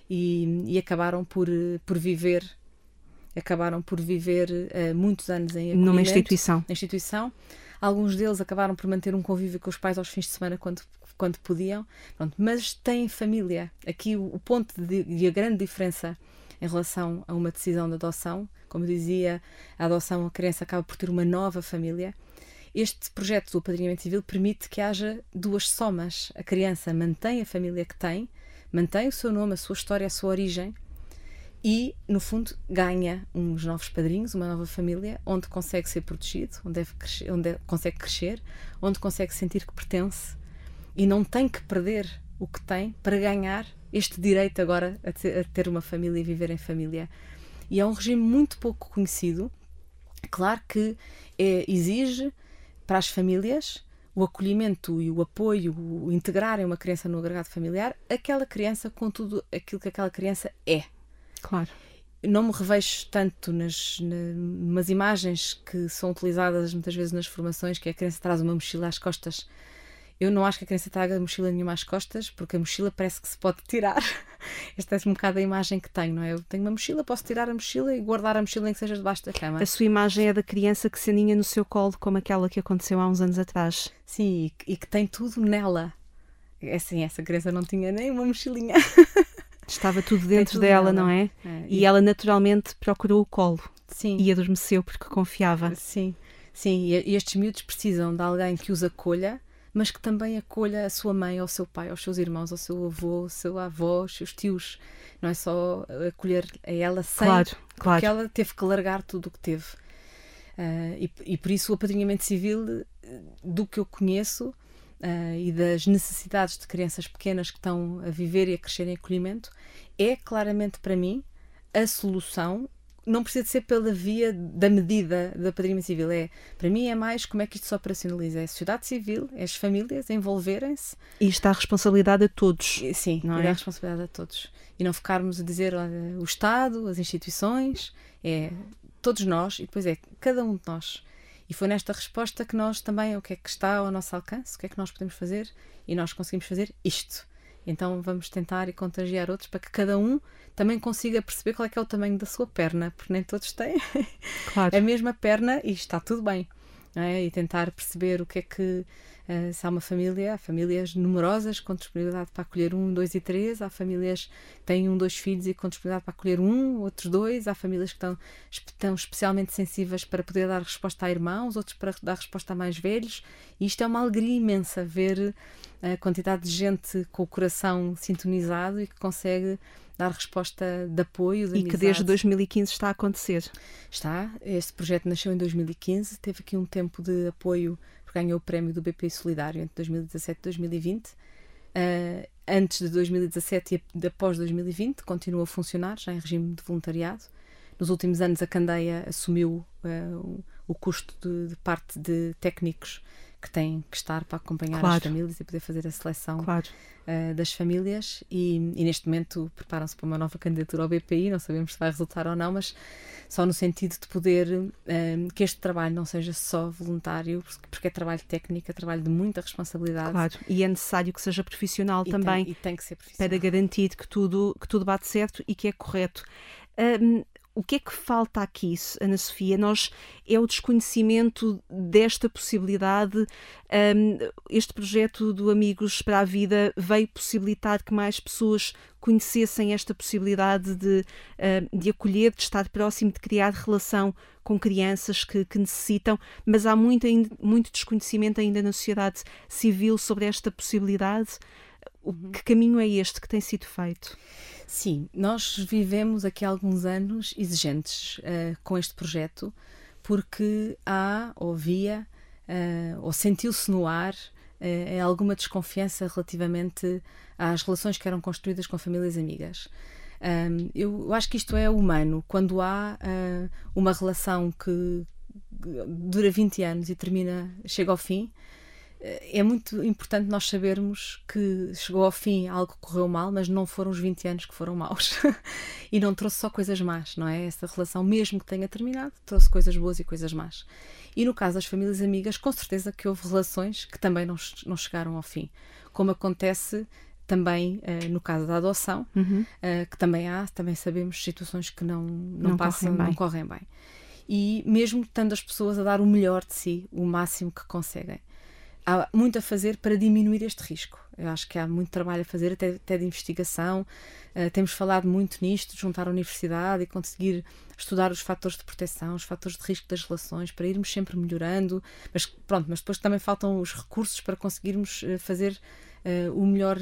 e, e acabaram por, por viver acabaram por viver uh, muitos anos em numa instituição. Na instituição. Alguns deles acabaram por manter um convívio com os pais aos fins de semana quando, quando podiam, Pronto, mas têm família. Aqui o, o ponto e a grande diferença em relação a uma decisão de adoção, como dizia, a adoção, a criança acaba por ter uma nova família. Este projeto do apadrinhamento civil permite que haja duas somas. A criança mantém a família que tem, mantém o seu nome, a sua história, a sua origem, e, no fundo, ganha uns novos padrinhos, uma nova família, onde consegue ser protegido, onde, crescer, onde consegue crescer, onde consegue sentir que pertence e não tem que perder o que tem para ganhar este direito agora a ter, a ter uma família e viver em família. E é um regime muito pouco conhecido. Claro que é, exige para as famílias o acolhimento e o apoio, o integrarem uma criança no agregado familiar, aquela criança com tudo aquilo que aquela criança é Claro. Não me revejo tanto nas, nas imagens que são utilizadas muitas vezes nas formações, que é a criança traz uma mochila às costas. Eu não acho que a criança traga mochila nenhuma às costas, porque a mochila parece que se pode tirar. Esta é um bocado a imagem que tenho, não é? Eu tenho uma mochila, posso tirar a mochila e guardar a mochila em que seja debaixo da cama. A sua imagem é da criança que se aninha no seu colo, como aquela que aconteceu há uns anos atrás. Sim, e, e que tem tudo nela. É assim, essa criança não tinha nem uma mochilinha. Estava tudo dentro tudo dela, não é? é? E, e ela naturalmente procurou o colo. Sim. E adormeceu porque confiava. Sim, sim. E estes miúdos precisam de alguém que os acolha, mas que também acolha a sua mãe, ou o seu pai, aos seus irmãos, ao seu avô, ao seu avô, aos seus tios. Não é só acolher a ela sem. Claro, claro. Porque ela teve que largar tudo o que teve. Uh, e, e por isso o apadrinhamento civil, do que eu conheço, uh, e das necessidades de crianças pequenas que estão a viver e a crescer em acolhimento, é claramente para mim a solução. Não precisa de ser pela via da medida da padrinhamento civil. É, para mim é mais como é que isto se operacionaliza. É a sociedade civil, é as famílias envolverem-se. E está a responsabilidade a todos. Sim, não é? a responsabilidade a todos. E não ficarmos a dizer olha, o Estado, as instituições, é todos nós e depois é cada um de nós. E foi nesta resposta que nós também, o que é que está ao nosso alcance, o que é que nós podemos fazer, e nós conseguimos fazer isto. Então vamos tentar e contagiar outros para que cada um também consiga perceber qual é que é o tamanho da sua perna, porque nem todos têm claro. a mesma perna e está tudo bem. É? E tentar perceber o que é que Uh, se há uma família, há famílias numerosas com disponibilidade para acolher um, dois e três, há famílias que têm um, dois filhos e com disponibilidade para acolher um, outros dois, há famílias que estão, estão especialmente sensíveis para poder dar resposta a irmãos, outros para dar resposta a mais velhos, e isto é uma alegria imensa ver a quantidade de gente com o coração sintonizado e que consegue dar resposta de apoio. De e que desde 2015 está a acontecer. Está. Este projeto nasceu em 2015, teve aqui um tempo de apoio ganhou o prémio do BPI Solidário entre 2017 e 2020. Uh, antes de 2017 e após 2020, continua a funcionar, já em regime de voluntariado. Nos últimos anos, a Candeia assumiu uh, o custo de, de, parte de técnicos que têm que estar para acompanhar claro. as famílias e poder fazer a seleção claro. uh, das famílias. E, e neste momento preparam-se para uma nova candidatura ao BPI, não sabemos se vai resultar ou não, mas só no sentido de poder um, eh, que este trabalho não seja só voluntário, porque é trabalho técnico, é trabalho de muita responsabilidade. Claro, e é necessário que seja profissional e também tem, e tem que ser profissional. para garantir que tudo, que tudo bate certo e que é correto. Um, o que é que falta aqui, Ana Sofia? Nós é o desconhecimento desta possibilidade. Um, este projeto do Amigos para a Vida veio possibilitar que mais pessoas conhecessem esta possibilidade de, uh, de acolher, de estar próximo, de criar relação com crianças que, que necessitam, mas há muito, muito desconhecimento ainda na sociedade civil sobre esta possibilidade. O, uhum. que caminho é este que tem sido feito? Sim, nós vivemos aqui há alguns anos exigentes uh, com este projeto, porque há, ou havia, uh, ou sentiu-se no ar uh, alguma desconfiança relativamente às relações que eram construídas com famílias amigas. Um, eu acho que isto é humano. Quando há uma relação que dura 20 anos e termina, chega ao fim, é muito importante nós sabermos que chegou ao fim algo que correu mal, mas não foram os 20 anos que foram maus. e não trouxe só coisas más, não é? Essa relação, mesmo que tenha terminado, trouxe coisas boas e coisas más. E no caso das famílias amigas, com certeza que houve relações que também não, não chegaram ao fim. Como acontece também uh, no caso da adoção, uhum. uh, que também há, também sabemos situações que não, não, não passam, correm não correm bem. E mesmo estando as pessoas a dar o melhor de si, o máximo que conseguem há muito a fazer para diminuir este risco. Eu acho que há muito trabalho a fazer, até, até de investigação. Uh, temos falado muito nisto, juntar a universidade e conseguir estudar os fatores de proteção, os fatores de risco das relações, para irmos sempre melhorando. Mas pronto, mas depois também faltam os recursos para conseguirmos uh, fazer uh, o melhor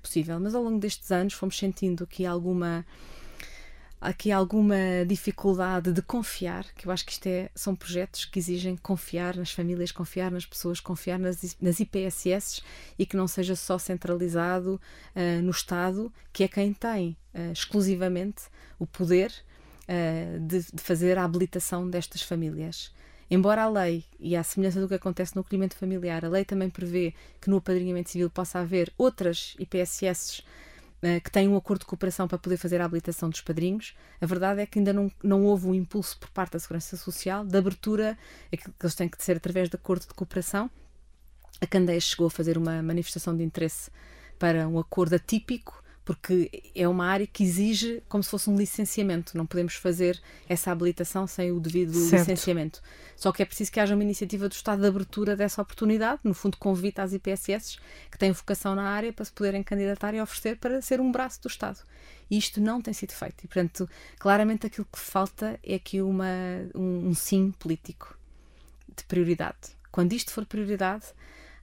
possível. Mas ao longo destes anos fomos sentindo aqui alguma aqui alguma dificuldade de confiar, que eu acho que isto é, são projetos que exigem confiar nas famílias, confiar nas pessoas, confiar nas, nas IPSS e que não seja só centralizado uh, no Estado, que é quem tem uh, exclusivamente o poder uh, de, de, fazer a habilitação destas famílias. Embora a lei, e à semelhança do que acontece no acolhimento familiar, a lei também prevê que no apadrinhamento civil possa haver outras IPSS que têm um acordo de cooperação para poder fazer a habilitação dos padrinhos. A verdade é que ainda não, não houve um impulso por parte da Segurança Social de abertura, é que eles têm que ser através de acordo de cooperação. A Candeias chegou a fazer uma manifestação de interesse para um acordo atípico porque é uma área que exige como se fosse um licenciamento. Não podemos fazer essa habilitação sem o devido certo. licenciamento. Só que é preciso que haja uma iniciativa do Estado de abertura dessa oportunidade, no fundo convita as IPSS que têm vocação na área para se poderem candidatar e oferecer para ser um braço do Estado. E isto não tem sido feito. E, portanto, claramente aquilo que falta é aqui uma, um, um sim político de prioridade. Quando isto for prioridade,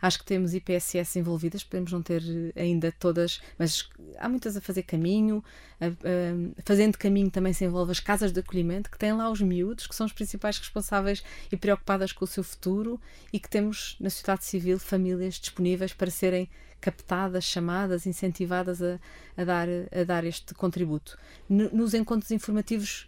Acho que temos IPSS envolvidas, podemos não ter eh, ainda todas, mas há muitas a fazer caminho. A, a, fazendo caminho também se envolve as casas de acolhimento, que têm lá os miúdos, que são os principais responsáveis e preocupadas com o seu futuro, e que temos na sociedade civil famílias disponíveis para serem captadas, chamadas, incentivadas a, a, dar, a dar este contributo. Nos encontros informativos,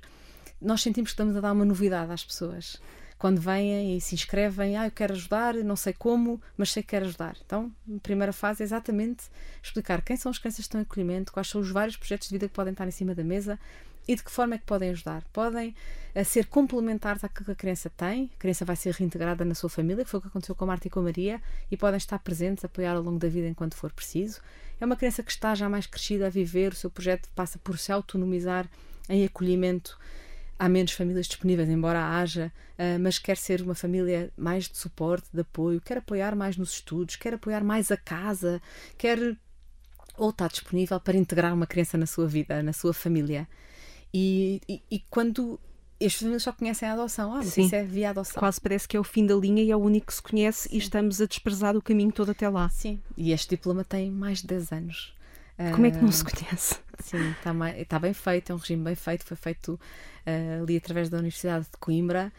nós sentimos que estamos a dar uma novidade às pessoas quando vêm e se inscrevem, ah, eu quero ajudar, não sei como, mas sei que quero ajudar. Então, a primeira fase é exatamente explicar quem são as crianças que estão em acolhimento, quais são os vários projetos de vida que podem estar em cima da mesa e de que forma é que podem ajudar. Podem uh, ser complementares àquilo que a criança tem, a criança vai ser reintegrada na sua família, que foi o que aconteceu com a Marta e com a Maria, e podem estar presentes, apoiar ao longo da vida enquanto for preciso. É uma criança que está já mais crescida a viver, o seu projeto passa por se autonomizar em acolhimento há menos famílias disponíveis, embora haja, uh, mas quer ser uma família mais de suporte, de apoio, quer apoiar mais nos estudos, quer apoiar mais a casa, quer ou está disponível para integrar uma criança na sua vida, na sua família. E, e, e quando as famílias só conhecem a adoção. Ah, Sim. isso é via adoção. Quase parece que é o fim da linha e é o único que se conhece Sim. e estamos a desprezar o caminho todo até lá. Sim, e este diploma tem mais de 10 anos. Como é que não se conhece? Sim, está, está bem feito, é um regime bem feito, foi feito uh, ali através da Universidade de Coimbra.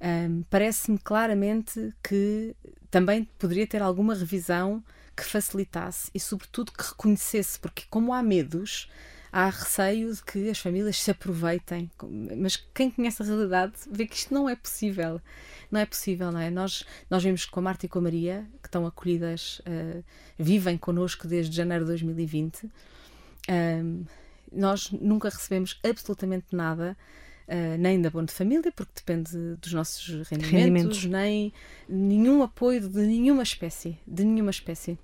Um, Parece-me claramente que também poderia ter alguma revisão que facilitasse e, sobretudo, que reconhecesse, porque, como há medos, há receio de que as famílias se aproveitem. Mas quem conhece a realidade vê que isto não é possível. Não é possível, não é? Nós, nós vimos com a Marta e com a Maria, que estão acolhidas, uh, vivem connosco desde janeiro de 2020. Um, nós nunca recebemos absolutamente nada. Uh, nem da Bono de Família, porque depende dos nossos rendimentos, rendimentos, nem nenhum apoio de nenhuma espécie, de nenhuma espécie.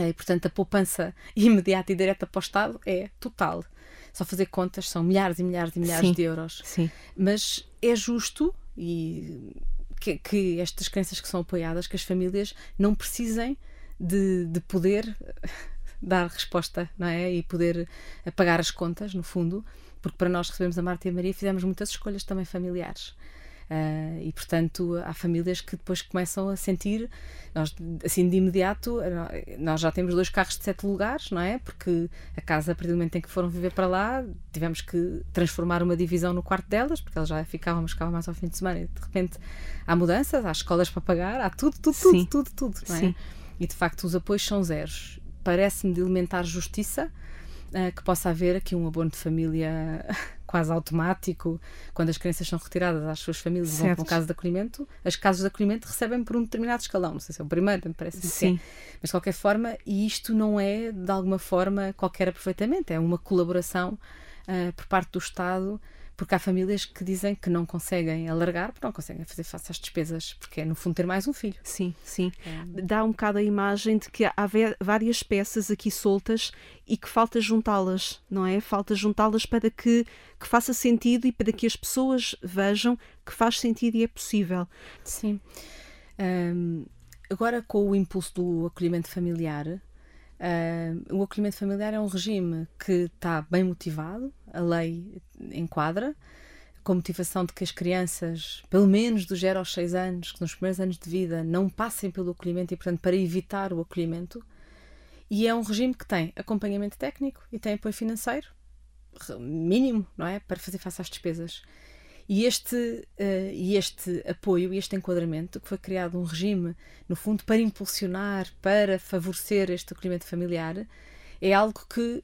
Uh, e, portanto, a poupança imediata e direta para o Estado é total. só fazer contas são milhares e milhares e milhares Sim. de euros. Sim. Mas é justo e que, que estas crianças que são apoiadas, que as famílias não precisem de, de poder dar resposta, não é? E poder pagar as contas, no fundo, porque para nós recebemos a Marta e a Maria fizemos muitas escolhas também familiares. Uh, e portanto há famílias que depois começam a sentir nós, assim de imediato nós já temos dois carros de sete lugares não é porque a casa a partir do momento em que foram viver para lá tivemos que transformar uma divisão no quarto delas porque elas já ficavam mas ficavam mais ao fim de semana e de repente há mudanças há escolas para pagar há tudo tudo Sim. tudo tudo tudo não é? Sim. e de facto os apoios são zeros parece-me de elementar justiça uh, que possa haver aqui um abono de família quase automático, quando as crianças são retiradas às suas famílias e vão Certo. para um caso de acolhimento, as casas de acolhimento recebem por um determinado escalão, não sei se é o primeiro, me parece que Sim. é. Mas de qualquer forma, e isto não é de alguma forma qualquer aproveitamento, é uma colaboração uh, por parte do Estado, porque há famílias que dizem que não conseguem alargar, porque não conseguem fazer face às despesas, porque é no fundo ter mais um filho. Sim, sim. Dá um bocado a imagem de que há várias peças aqui soltas e que falta juntá-las, não é? Falta juntá-las para que, que faça sentido e para que as pessoas vejam que faz sentido e é possível. Sim. Ahm, agora, com o impulso do acolhimento familiar, o acolhimento familiar é um regime que está bem motivado, a lei enquadra, com motivação de que as crianças, pelo menos dos 0 aos 6 anos, que nos primeiros anos de vida, não passem pelo acolhimento e, portanto, para evitar o acolhimento. E é um regime que tem acompanhamento técnico e tem apoio financeiro mínimo, não é? Para fazer face às despesas. E este, eh, e este apoio e este enquadramento, que foi criado um regime, no fundo, para impulsionar, para favorecer este acolhimento familiar, é algo que,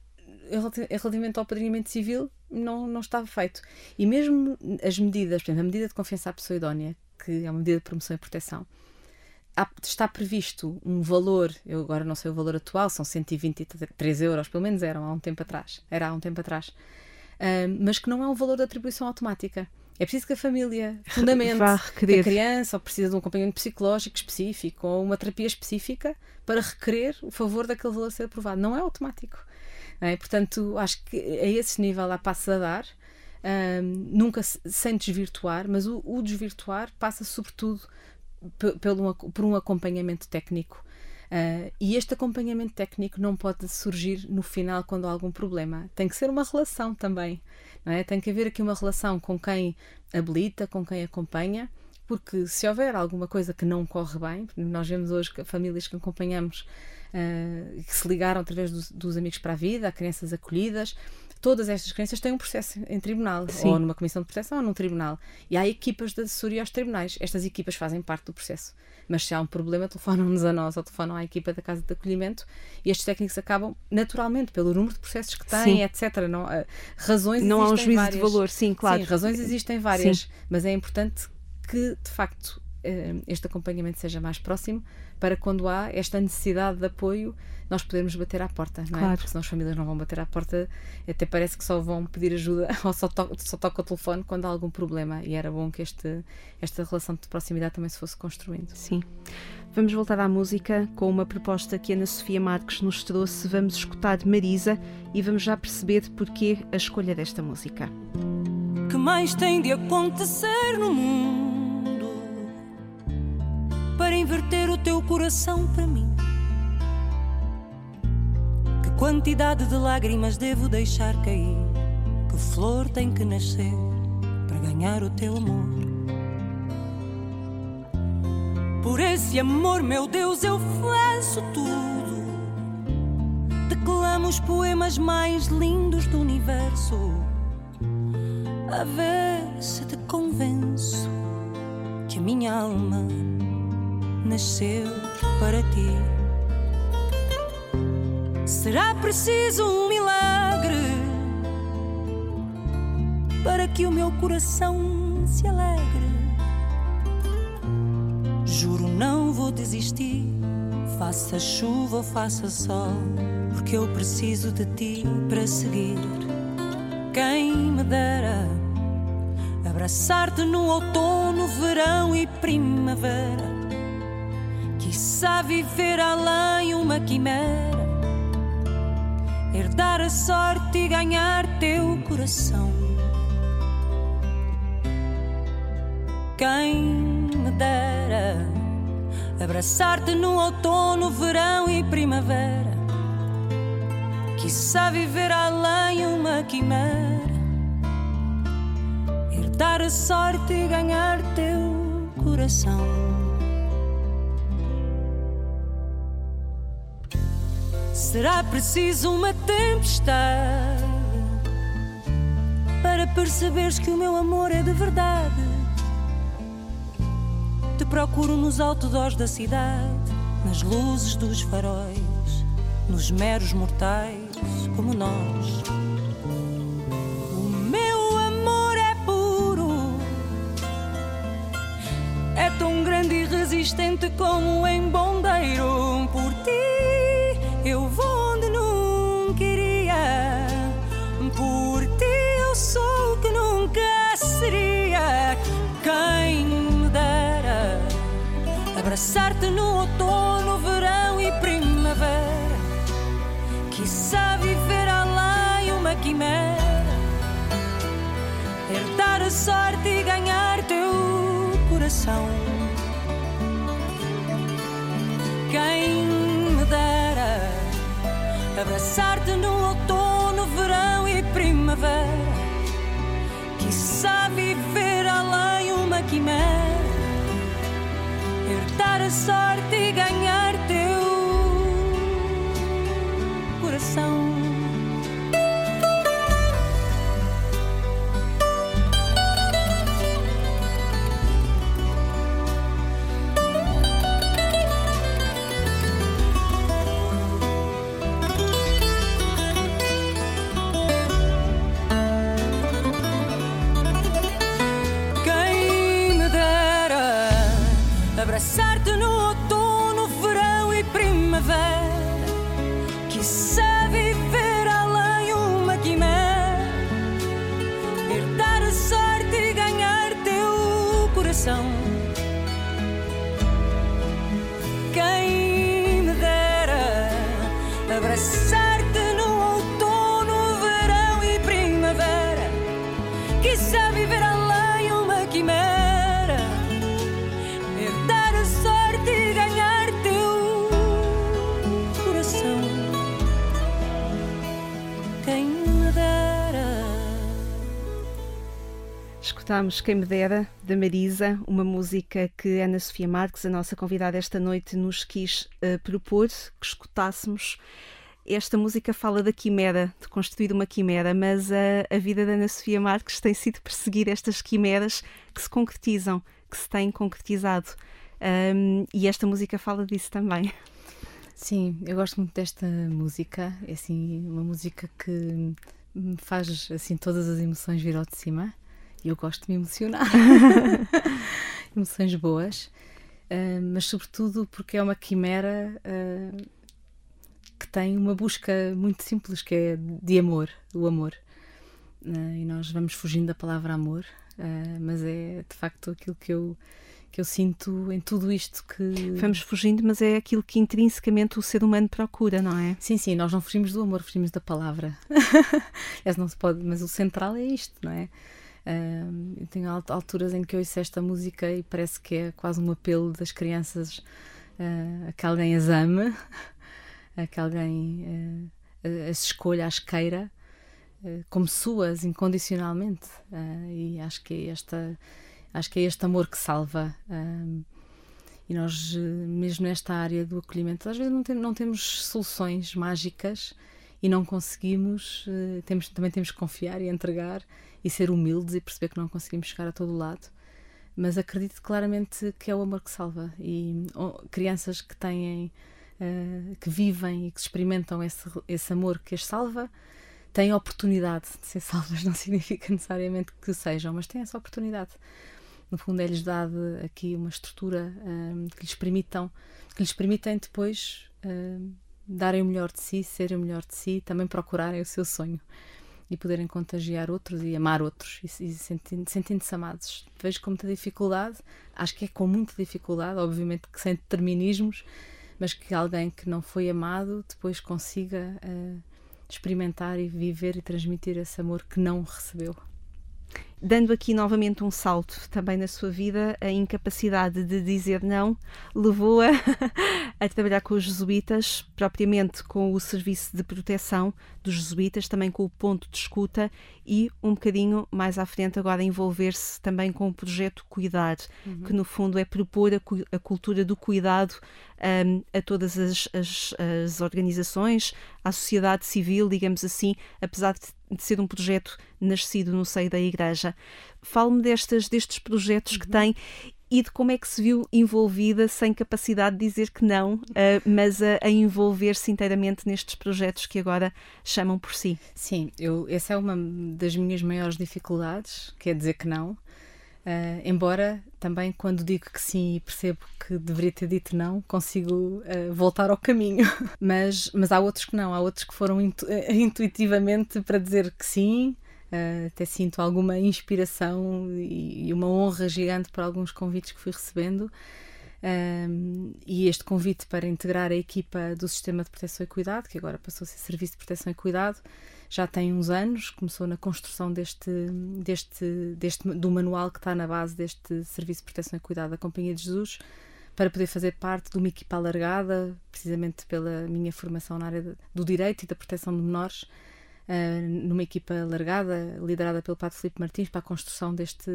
relativamente ao padrinhamento civil, não, não estava feito. E mesmo as medidas, por exemplo, a medida de confiança à pessoa idónea, que é uma medida de promoção e proteção, está previsto um valor, eu agora não sei o valor atual, são 123 euros, pelo menos eram há um tempo atrás, era há um tempo atrás, mas que não é um valor de atribuição automática. É preciso que a família fundamente que a criança ou precisa de um acompanhamento psicológico específico ou uma terapia específica para requerer o favor daquele valor ser aprovado. Não é automático. É? Portanto, acho que a esse nível há passos a dar, ahm, nunca se- sem desvirtuar, mas o, o desvirtuar passa sobretudo pe- pelo, um por um acompanhamento técnico. Ah, e este acompanhamento técnico não pode surgir no final quando há algum problema. Tem que ser uma relação também. É? Tem que haver aqui uma relação com quem habilita, com quem acompanha, porque se houver alguma coisa que não corre bem, nós vemos hoje que famílias que acompanhamos ah, que se ligaram através dos, dos Amigos para a Vida, a crianças acolhidas, todas estas crianças têm um processo em tribunal, Sim. ou numa comissão de proteção ou num tribunal. E há equipas de assessoria aos tribunais. Estas equipas fazem parte do processo. Mas se há um problema, telefonam-nos a nós ou telefonam à equipa da Casa de Acolhimento e estes técnicos acabam, naturalmente, pelo número de processos que têm, Sim. etc. Não, ah, razões Não há um juízo de várias. valor, sim, claro. Sim, razões existem várias, mas é importante que, de facto, eh, este acompanhamento seja mais próximo para quando há esta necessidade de apoio nós podermos bater à porta, não é? Claro. Porque senão as famílias não vão bater à porta, até parece que só vão pedir ajuda ou só, to só toca o telefone quando há algum problema e era bom que este, esta relação de proximidade também se fosse construindo. Sim. Vamos voltar à música com uma proposta que a Ana Sofia Marques nos trouxe. Vamos escutar Marisa e vamos já perceber porquê a escolha desta música. que mais tem de acontecer no mundo inverter o teu coração para mim? Que quantidade de lágrimas devo deixar cair? Que flor tem que nascer para ganhar o teu amor? Por esse amor, meu Deus, eu faço tudo. Declamo os poemas mais lindos do universo. A ver se te convenço que a minha alma nasceu para ti. Será preciso um milagre para que o meu coração se alegre. Juro, não vou desistir, faça chuva ou faça sol, porque eu preciso de ti para seguir. Quem me dera abraçar-te no outono, verão e primavera. Quiçá viver além uma quimera. herdar a sorte e ganhar teu coração. Quem me dera abraçar-te no outono, verão e primavera. Quizá viver além uma quimera, herdar a sorte e ganhar teu coração. Será preciso uma tempestade para perceberes que o meu amor é de verdade. Te procuro nos outdoors da cidade, nas luzes dos faróis, nos meros mortais como nós. O meu amor é puro, é tão grande e resistente como um embondeiro. Por ti eu vou onde nunca iria, por ti eu sou o que nunca seria. Quem me dera abraçar-te no outono, verão e primavera. Quizá viver além uma quimera, herdar a sorte e ganhar teu coração. Quem abraçar-te no outono, verão e primavera. Quizá viver além uma quimera, herdar a sorte e ganhar teu coração. Escutámos Quem Me Dera, da Marisa, uma música que Ana Sofia Marques, a nossa convidada esta noite, nos quis eh, propor que escutássemos. Esta música fala da quimera, de construir uma quimera, mas a, a vida da Ana Sofia Marques tem sido perseguir estas quimeras que se concretizam, que se têm concretizado. Ahm, e esta música fala disso também. Sim, eu gosto muito desta música. É assim, uma música que me faz assim todas as emoções vir ao de cima. E eu gosto de me emocionar. Emoções boas. Ah, mas sobretudo porque é uma quimera ah, que tem uma busca muito simples, que é de amor, o amor. Ah, e nós vamos fugindo da palavra amor, mas é de facto aquilo que eu que eu sinto em tudo isto que Vamos fugindo, mas é aquilo que intrinsecamente o ser humano procura, não é? Sim, sim, nós não fugimos do amor, fugimos da palavra. Não se pode, mas o central é isto, não é? Eu tenho al- alturas em que ouço esta música e parece que é quase um apelo das crianças ah, a que alguém as ame, a que alguém ah, as escolha, as queira ah, como suas incondicionalmente. E acho que é esta, acho que é este amor que salva. E nós, mesmo nesta área do acolhimento, às vezes não, tem- não temos soluções mágicas e não conseguimos, temos, também temos que confiar e entregar e ser humildes e perceber que não conseguimos chegar a todo lado. Mas acredito claramente que é o amor que salva. E crianças que têm, eh, que vivem e que experimentam esse, esse amor que as salva, têm oportunidade de ser salvas. Não significa necessariamente que sejam, mas têm essa oportunidade no fundo é-lhes dada aqui uma estrutura hum, que lhes permitam que lhes permitem depois hum, darem o melhor de si, serem o melhor de si, também procurarem o seu sonho e poderem contagiar outros e amar outros e, e sentindo- sentindo-se amados. Vejo com muita dificuldade, acho que é com muita dificuldade, obviamente que sem determinismos, mas que alguém que não foi amado depois consiga eh, experimentar e viver e transmitir esse amor que não recebeu. Dando aqui novamente um salto também na sua vida, a incapacidade de dizer não levou-a a trabalhar com os jesuítas, propriamente com o serviço de proteção dos jesuítas, também com o ponto de escuta e um bocadinho mais à frente agora envolver-se também com o projeto Cuidar, uhum. que no fundo é propor a, a cultura do cuidado um, a todas as, as, as organizações, à sociedade civil, digamos assim, apesar de de ser um projeto nascido no seio da Igreja. Fale-me destes, destes projetos uhum. que tem e de como é que se viu envolvida sem capacidade de dizer que não, uh, mas a, a envolver-se inteiramente nestes projetos que agora chamam por si. Sim, eu, essa é uma das minhas maiores dificuldades, que é dizer que não. Uh, embora também quando digo que sim e percebo que deveria ter dito não, consigo uh, voltar ao caminho. mas, mas há outros que não, há outros que foram intu uh, intuitivamente para dizer que sim. Até sinto alguma inspiração e, uma honra gigante por alguns convites que fui recebendo. e este convite para integrar a equipa do Sistema de Proteção e Cuidado, que agora passou a ser Serviço de Proteção e Cuidado, já tem uns anos, começou na construção deste, deste, deste do manual que está na base deste Serviço de Proteção e Cuidado da Companhia de Jesus, para poder fazer parte de uma equipa alargada, precisamente pela minha formação na área do direito e da proteção de menores, uh, numa equipa largada, liderada pelo Padre Filipe Martins, para a construção deste,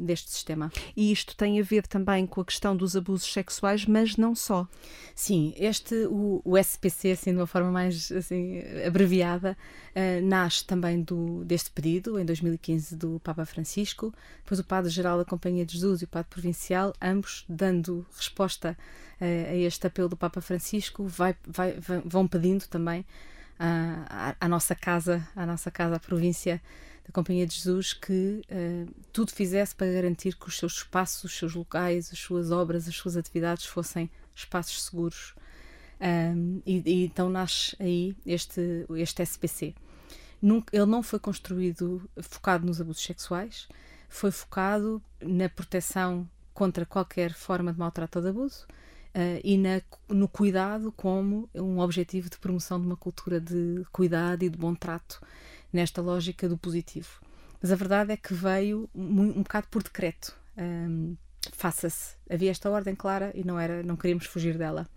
deste sistema. E isto tem a ver também com a questão dos abusos sexuais, mas não só. Sim, este, o, o SPC, assim, de uma forma mais assim, abreviada, uh, nasce também do, deste pedido, em 2015, do Papa Francisco, depois o Padre-Geral da Companhia de Jesus e o Padre Provincial, ambos dando resposta uh, a este apelo do Papa Francisco, vai, vai, vão pedindo também à, à, nossa casa, à nossa casa, à província da Companhia de Jesus, que uh, tudo fizesse para garantir que os seus espaços, os seus locais, as suas obras, as suas atividades fossem espaços seguros. Um, e, e, então nasce aí este, este SPC. Nunca, ele não foi construído focado nos abusos sexuais, foi focado na proteção contra qualquer forma de maltrato ou de abuso, uh, e na, no cuidado como um objetivo de promoção de uma cultura de cuidado e de bom trato, nesta lógica do positivo. Mas a verdade é que veio um, bocado por decreto. Um, Faça-se. Havia esta ordem clara e não, era, não queríamos fugir dela.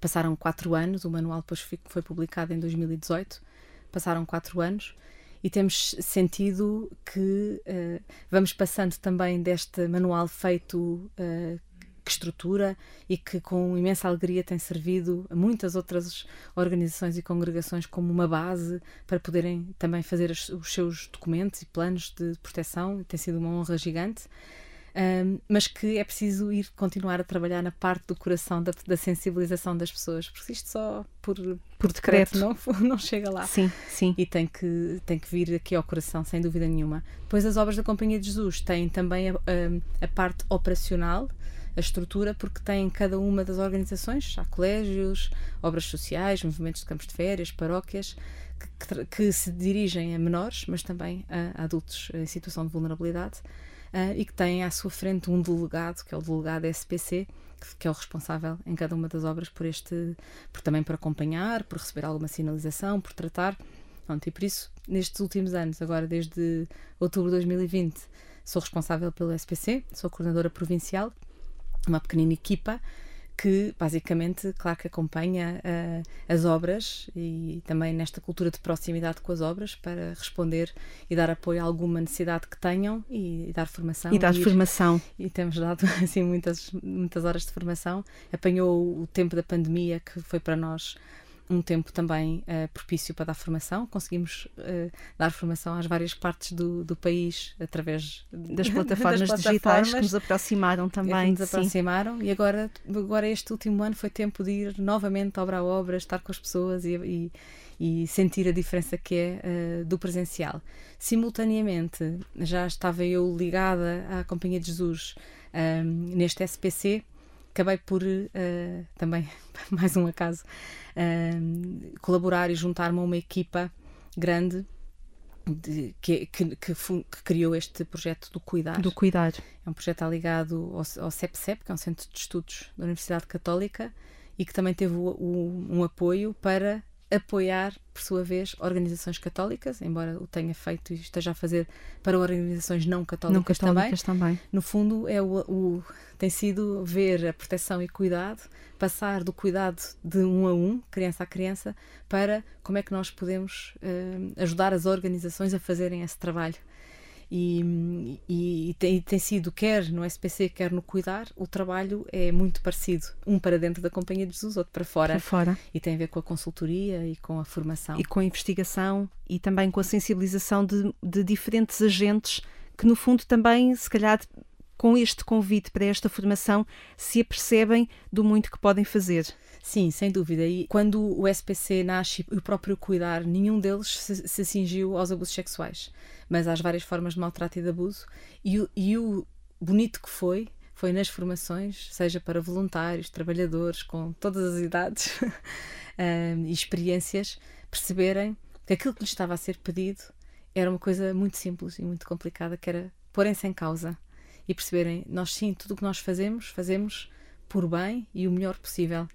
Passaram quatro anos, o manual depois foi publicado em 2018. Passaram quatro anos e temos sentido que uh, vamos passando também deste manual feito uh, que estrutura e que com imensa alegria tem servido a muitas outras organizações e congregações como uma base para poderem também fazer os, seus documentos e planos de proteção. Tem sido uma honra gigante. Um, mas que é preciso ir continuar a trabalhar na parte do coração da, da sensibilização das pessoas, porque isto só por, por decreto não, não chega lá. Sim, sim. E tem que, tem que vir aqui ao coração, sem dúvida nenhuma. Depois, as obras da Companhia de Jesus têm também a, a, a parte operacional a estrutura, porque tem cada uma das organizações, há colégios, obras sociais, movimentos de campos de férias, paróquias, que, que, que se dirigem a menores, mas também a, adultos em situação de vulnerabilidade, uh, e que têm à sua frente um delegado, que é o delegado SPC, que é o responsável em cada uma das obras por este, por também por acompanhar, por receber alguma sinalização, por tratar. Pronto, e por isso, nestes últimos anos, agora desde outubro de 2020, sou responsável pelo SPC, sou coordenadora provincial uma pequenina equipa que basicamente, claro que acompanha uh, as obras e também nesta cultura de proximidade com as obras para responder e dar apoio a alguma necessidade que tenham e, e dar formação. E dar e, formação. E temos dado assim muitas, muitas horas de formação. Apanhou o tempo da pandemia que foi para nós um tempo também uh, propício para dar formação. Conseguimos uh, dar formação às várias partes do, do país através das plataformas, das plataformas digitais que nos aproximaram também. Que nos aproximaram e agora, agora este último ano foi tempo de ir novamente obra a obra, estar com as pessoas e, e, e sentir a diferença que é uh, do presencial. Simultaneamente, já estava eu ligada à Companhia de Jesus neste SPC acabei por uh, também, mais um acaso, uh, colaborar e juntar-me a uma equipa grande de, que, que, que, que, criou este projeto do Cuidar. Do Cuidar. É um projeto ligado ao, ao CEPCEP, que é um centro de estudos da Universidade Católica, e que também teve o, o, um apoio para apoiar, por sua vez, organizações católicas, embora o tenha feito e esteja a fazer para organizações não católicas, Não católicas também. também. No fundo, é o, o- tem sido ver a proteção e cuidado, passar do cuidado de um a um, criança a criança, para como é que nós podemos eh, ajudar as organizações a fazerem esse trabalho. E, e- e tem, sido, quer no SPC, quer no Cuidar, o trabalho é muito parecido. Um para dentro da Companhia de Jesus, outro para fora. Para fora. E tem a ver com a consultoria e com a formação. E com a investigação e também com a sensibilização de, de diferentes agentes que, no fundo, também, se calhar, com este convite para esta formação, se apercebem do muito que podem fazer. Sim, sem dúvida. E quando o SPC nasce e o próprio cuidar, nenhum deles se, se cingiu aos abusos sexuais, mas às várias formas de maltrato e de abuso. E, e o bonito que foi, foi nas formações, seja para voluntários, trabalhadores, com todas as idades ahm, e experiências, perceberem que aquilo que lhes estava a ser pedido era uma coisa muito simples e muito complicada, que era porem-se em causa e perceberem, nós sim, tudo o que nós fazemos, fazemos por bem e o melhor possível.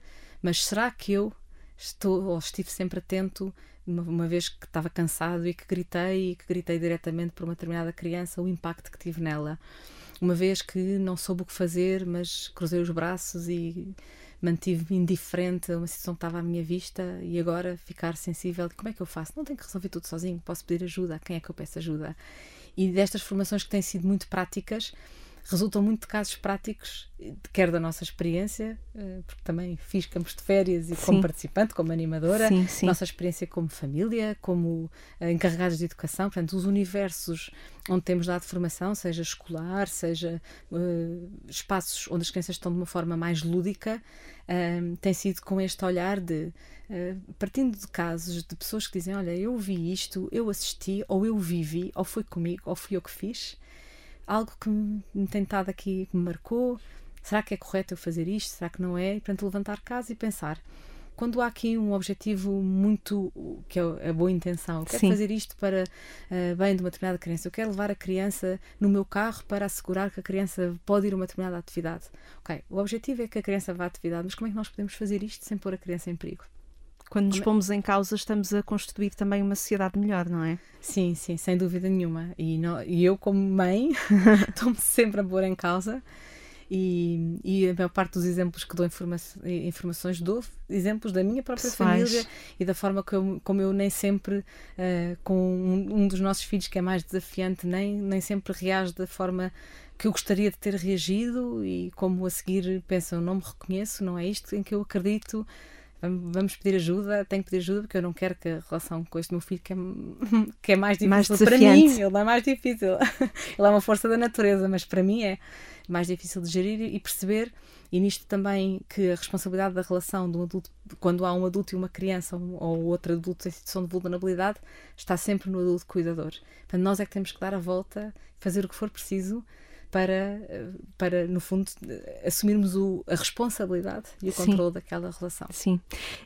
Mas será que eu estou ou estive sempre atento, uma, uma vez que estava cansado e que gritei e que gritei diretamente por uma determinada criança, o impacto que tive nela? Uma vez que não soube o que fazer, mas cruzei os braços e mantive-me indiferente a uma situação que estava à minha vista e agora ficar sensível. Como é que eu faço? Não tenho que resolver tudo sozinho, posso pedir ajuda. A quem é que eu peço ajuda? E destas formações que têm sido muito práticas, resultam muito de casos práticos, quer da nossa experiência, eh, porque também fiz campos de férias e como Sim. participante, como animadora, Sim, sim. nossa experiência como família, como eh, encarregados de educação, portanto, os universos onde temos dado formação, seja escolar, seja eh, espaços onde as crianças estão de uma forma mais lúdica, eh, tem sido com este olhar de, eh, partindo de casos de pessoas que dizem: Olha, eu vi isto, eu assisti, ou eu vivi, ou foi comigo, ou fui eu que fiz, algo que me tem estado aqui, que me marcou. Será que é correto eu fazer isto? Será que não é? E, portanto, levantar casa e pensar. Quando há aqui um objetivo muito, que é a boa intenção, eu quero Sim. fazer isto para eh, bem de uma determinada criança, eu quero levar a criança no meu carro para assegurar que a criança pode ir a uma determinada atividade. Ok, o objetivo é que a criança vá à atividade, mas como é que nós podemos fazer isto sem pôr a criança em perigo? Quando nos é- pomos em causa, estamos a construir também uma sociedade melhor, não é? Sim, sim, sem dúvida nenhuma. E, nó- e eu, como mãe, estou-me sempre a pôr em causa. E, e a maior parte dos exemplos que dou informa informações dou exemplos da minha própria Pessoais. família e da forma que eu, como eu nem sempre eh, com um, um dos nossos filhos que é mais desafiante nem, nem sempre reage da forma que eu gostaria de ter reagido e como a seguir pensam não me reconheço, não é isto em que eu acredito vamos pedir ajuda, tenho que pedir ajuda porque eu não quero que a relação com este meu filho que é, que é mais difícil Mais para mim, ele é mais difícil. ele é uma força da natureza, mas para mim é mais difícil de gerir e perceber, e nisto também que a responsabilidade da relação de um adulto, quando há um adulto e uma criança ou outro adulto em situação de vulnerabilidade, está sempre no adulto cuidador. Portanto, nós é que temos que dar a volta, fazer o que for preciso para, eh, para no fundo, eh, assumirmos o- a responsabilidade e o Sim. controle daquela relação. Sim.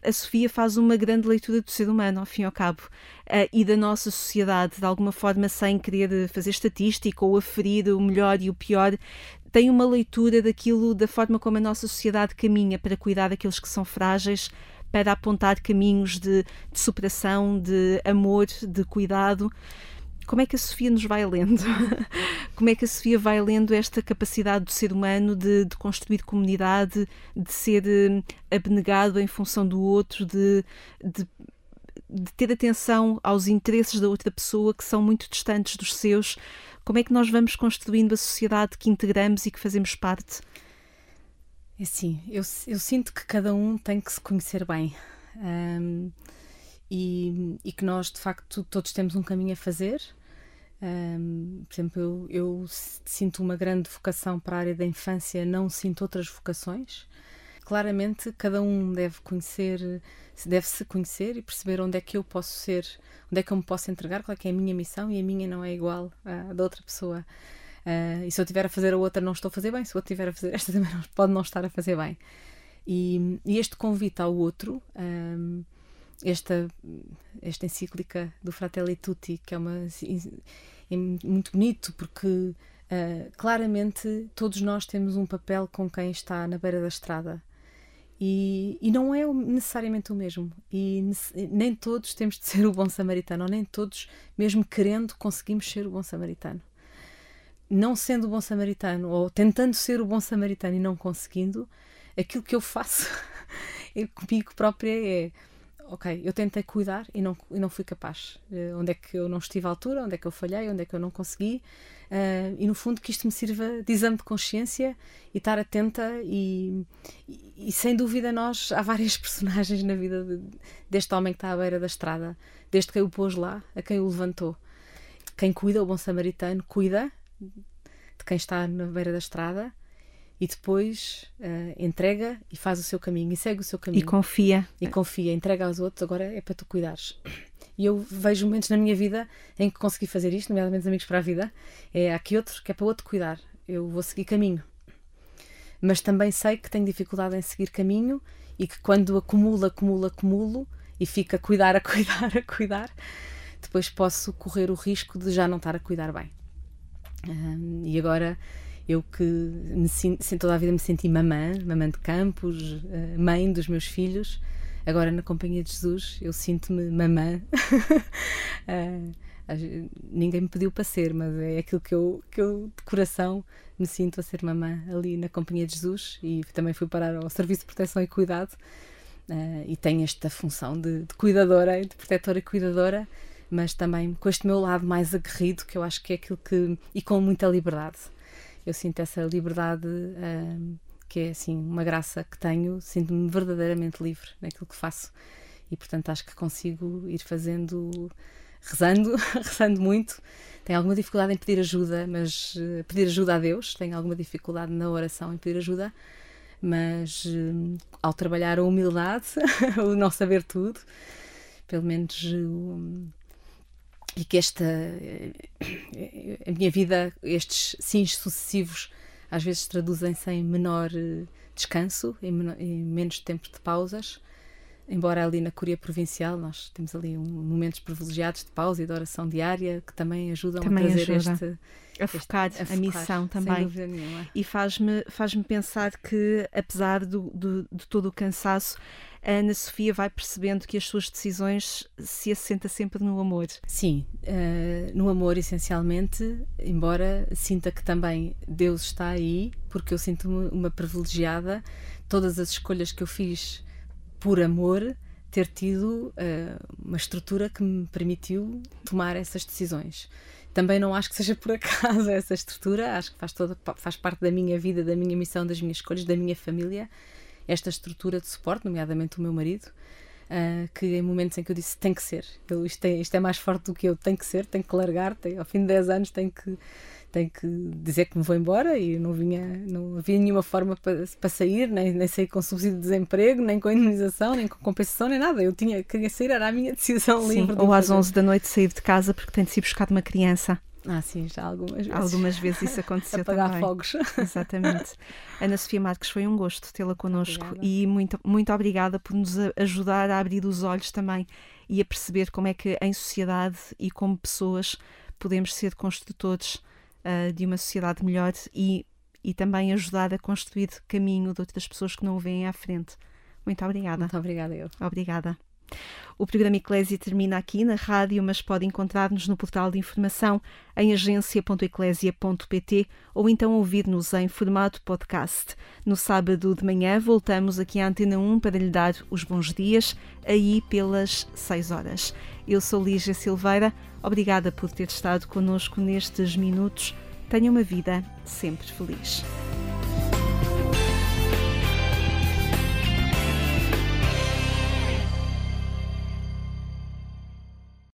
A Sofia faz uma grande leitura do ser humano, ao fim e ao cabo, eh, e da nossa sociedade, de alguma forma, sem querer fazer estatística ou aferir o melhor e o pior. Tem uma leitura daquilo, da forma como a nossa sociedade caminha para cuidar daqueles que são frágeis, para apontar caminhos de, de superação, de amor, de cuidado. Como é que a Sofia nos vai lendo? Como é que a Sofia vai lendo esta capacidade do ser humano de, de construir comunidade, de ser eh, abnegado em função do outro, de, de, de ter atenção aos interesses da outra pessoa que são muito distantes dos seus? Como é que nós vamos construindo a sociedade que integramos e que fazemos parte? É assim, eu, eu sinto que cada um tem que se conhecer bem Ahm, e, e que nós, de facto, todos temos um caminho a fazer. Ahm, por exemplo, eu, eu sinto uma grande vocação para a área da infância, não sinto outras vocações. Claramente, cada um deve conhecer, deve se conhecer e perceber onde é que eu posso ser, onde é que eu me posso entregar, qual é que é a minha missão e a minha não é igual à da outra pessoa. Ah, e se eu estiver a fazer a outra, não estou a fazer bem. Se eu estiver a fazer esta, também pode não estar a fazer bem. E, e este convite ao outro, ahm, esta, esta encíclica do Fratelli Tutti, que é, uma, é muito bonito porque ah, claramente todos nós temos um papel com quem está na beira da estrada. E, e não é necessariamente o mesmo. E nem todos temos de ser o bom samaritano, ou nem todos, mesmo querendo, conseguimos ser o bom samaritano. Não sendo o bom samaritano, ou tentando ser o bom samaritano e não conseguindo, aquilo que eu faço comigo própria é ok, eu tentei cuidar e não, e não fui capaz. Uh, onde é que eu não estive à altura, onde é que eu falhei, onde é que eu não consegui. Uh, e no fundo que isto me sirva de exame de consciência e estar atenta e, e, e sem dúvida nós, há várias personagens na vida de, deste homem que está à beira da estrada, desde quem o pôs lá a quem o levantou. Quem cuida, o bom samaritano, cuida de quem está na beira da estrada e depois uh, entrega e faz o seu caminho e segue o seu caminho. E confia. E confia, entrega aos outros, agora é para tu cuidares. E eu vejo momentos na minha vida em que consegui fazer isto, nomeadamente Amigos para a Vida. É aqui outro que é para outro cuidar. Eu vou seguir caminho. Mas também sei que tenho dificuldade em seguir caminho e que quando acumulo, acumulo, acumulo e fica a cuidar, a cuidar, a cuidar, depois posso correr o risco de já não estar a cuidar bem. Um, e agora eu que me sinto, toda a vida me senti mamã, mamã de campos, eh, mãe dos meus filhos, agora na companhia de Jesus eu sinto-me mamã. uh, ninguém me pediu para ser, mas é aquilo que eu, que eu de coração me sinto a ser mamã ali na companhia de Jesus e também fui parar ao Serviço de Proteção e Cuidado uh, e tenho esta função de, de cuidadora, de protetora e cuidadora, mas também com este meu lado mais aguerrido, que eu acho que é aquilo que. e com muita liberdade eu sinto essa liberdade um, que é assim uma graça que tenho, sinto-me verdadeiramente livre naquilo que faço e portanto acho que consigo ir fazendo rezando, rezando muito. Tenho alguma dificuldade em pedir ajuda, mas uh, pedir ajuda a Deus, tenho alguma dificuldade na oração em pedir ajuda, mas uh, ao trabalhar a humildade, o não saber tudo, pelo menos uh, e que esta eh, a minha vida, estes sims sucessivos, às vezes traduzem-se em menor eh, descanso, em, menor, em, menos tempo de pausas. Embora ali na Coreia Provincial nós temos ali um, momentos privilegiados de pausa e de oração diária que também ajudam também a trazer ajuda. este a focar a, focar, a missão também. E faz-me faz pensar que, apesar do, do, de todo o cansaço, a Ana Sofia vai percebendo que as suas decisões se assenta sempre no amor. Sim, uh, no amor essencialmente, embora sinta que também Deus está aí, porque eu sinto-me uma privilegiada. Todas as escolhas que eu fiz por amor, ter tido uh, uma estrutura que me permitiu tomar essas decisões. Também não acho que seja por acaso essa estrutura, acho que faz, toda, faz parte da minha vida, da minha missão, das minhas escolhas, da minha família, esta estrutura de suporte, nomeadamente o meu marido, uh, que em momentos em que eu disse tem que ser, eu, isto, é, isto é mais forte do que eu, tem que ser, tem que largar, tem, ao fim de 10 anos tem que tenho que dizer que me vou embora e não vinha, não havia nenhuma forma para, para sair, nem, nem sair com subsídio de desemprego, nem com indenização, nem com compensação, nem nada. Eu tinha, queria sair, era a minha decisão Sim, livre. Ou às 11 da noite sair de casa porque tem de se buscar de uma criança. Ah, sim, já algumas vezes. Algumas vezes isso aconteceu Apagar também. fogos. Exatamente. Ana Sofia Marques, foi um gosto tê-la connosco obrigada. e muito, muito obrigada por nos ajudar a abrir os olhos também e a perceber como é que em sociedade e como pessoas podemos ser construtores uh, de uma sociedade melhor e, e também ajudar a construir caminho de outras pessoas que não o veem à frente. Muito obrigada. Muito obrigada eu. Obrigada. O programa Eclésia termina aqui na rádio, mas pode encontrar-nos no portal de informação em agência.eclésia.pt ou então ouvir-nos em formato podcast. No sábado de manhã voltamos aqui à Antena 1 para lhe dar os bons dias, aí pelas 6 horas. Eu sou Lígia Silveira, obrigada por ter estado conosco nestes minutos. Tenha uma vida sempre feliz.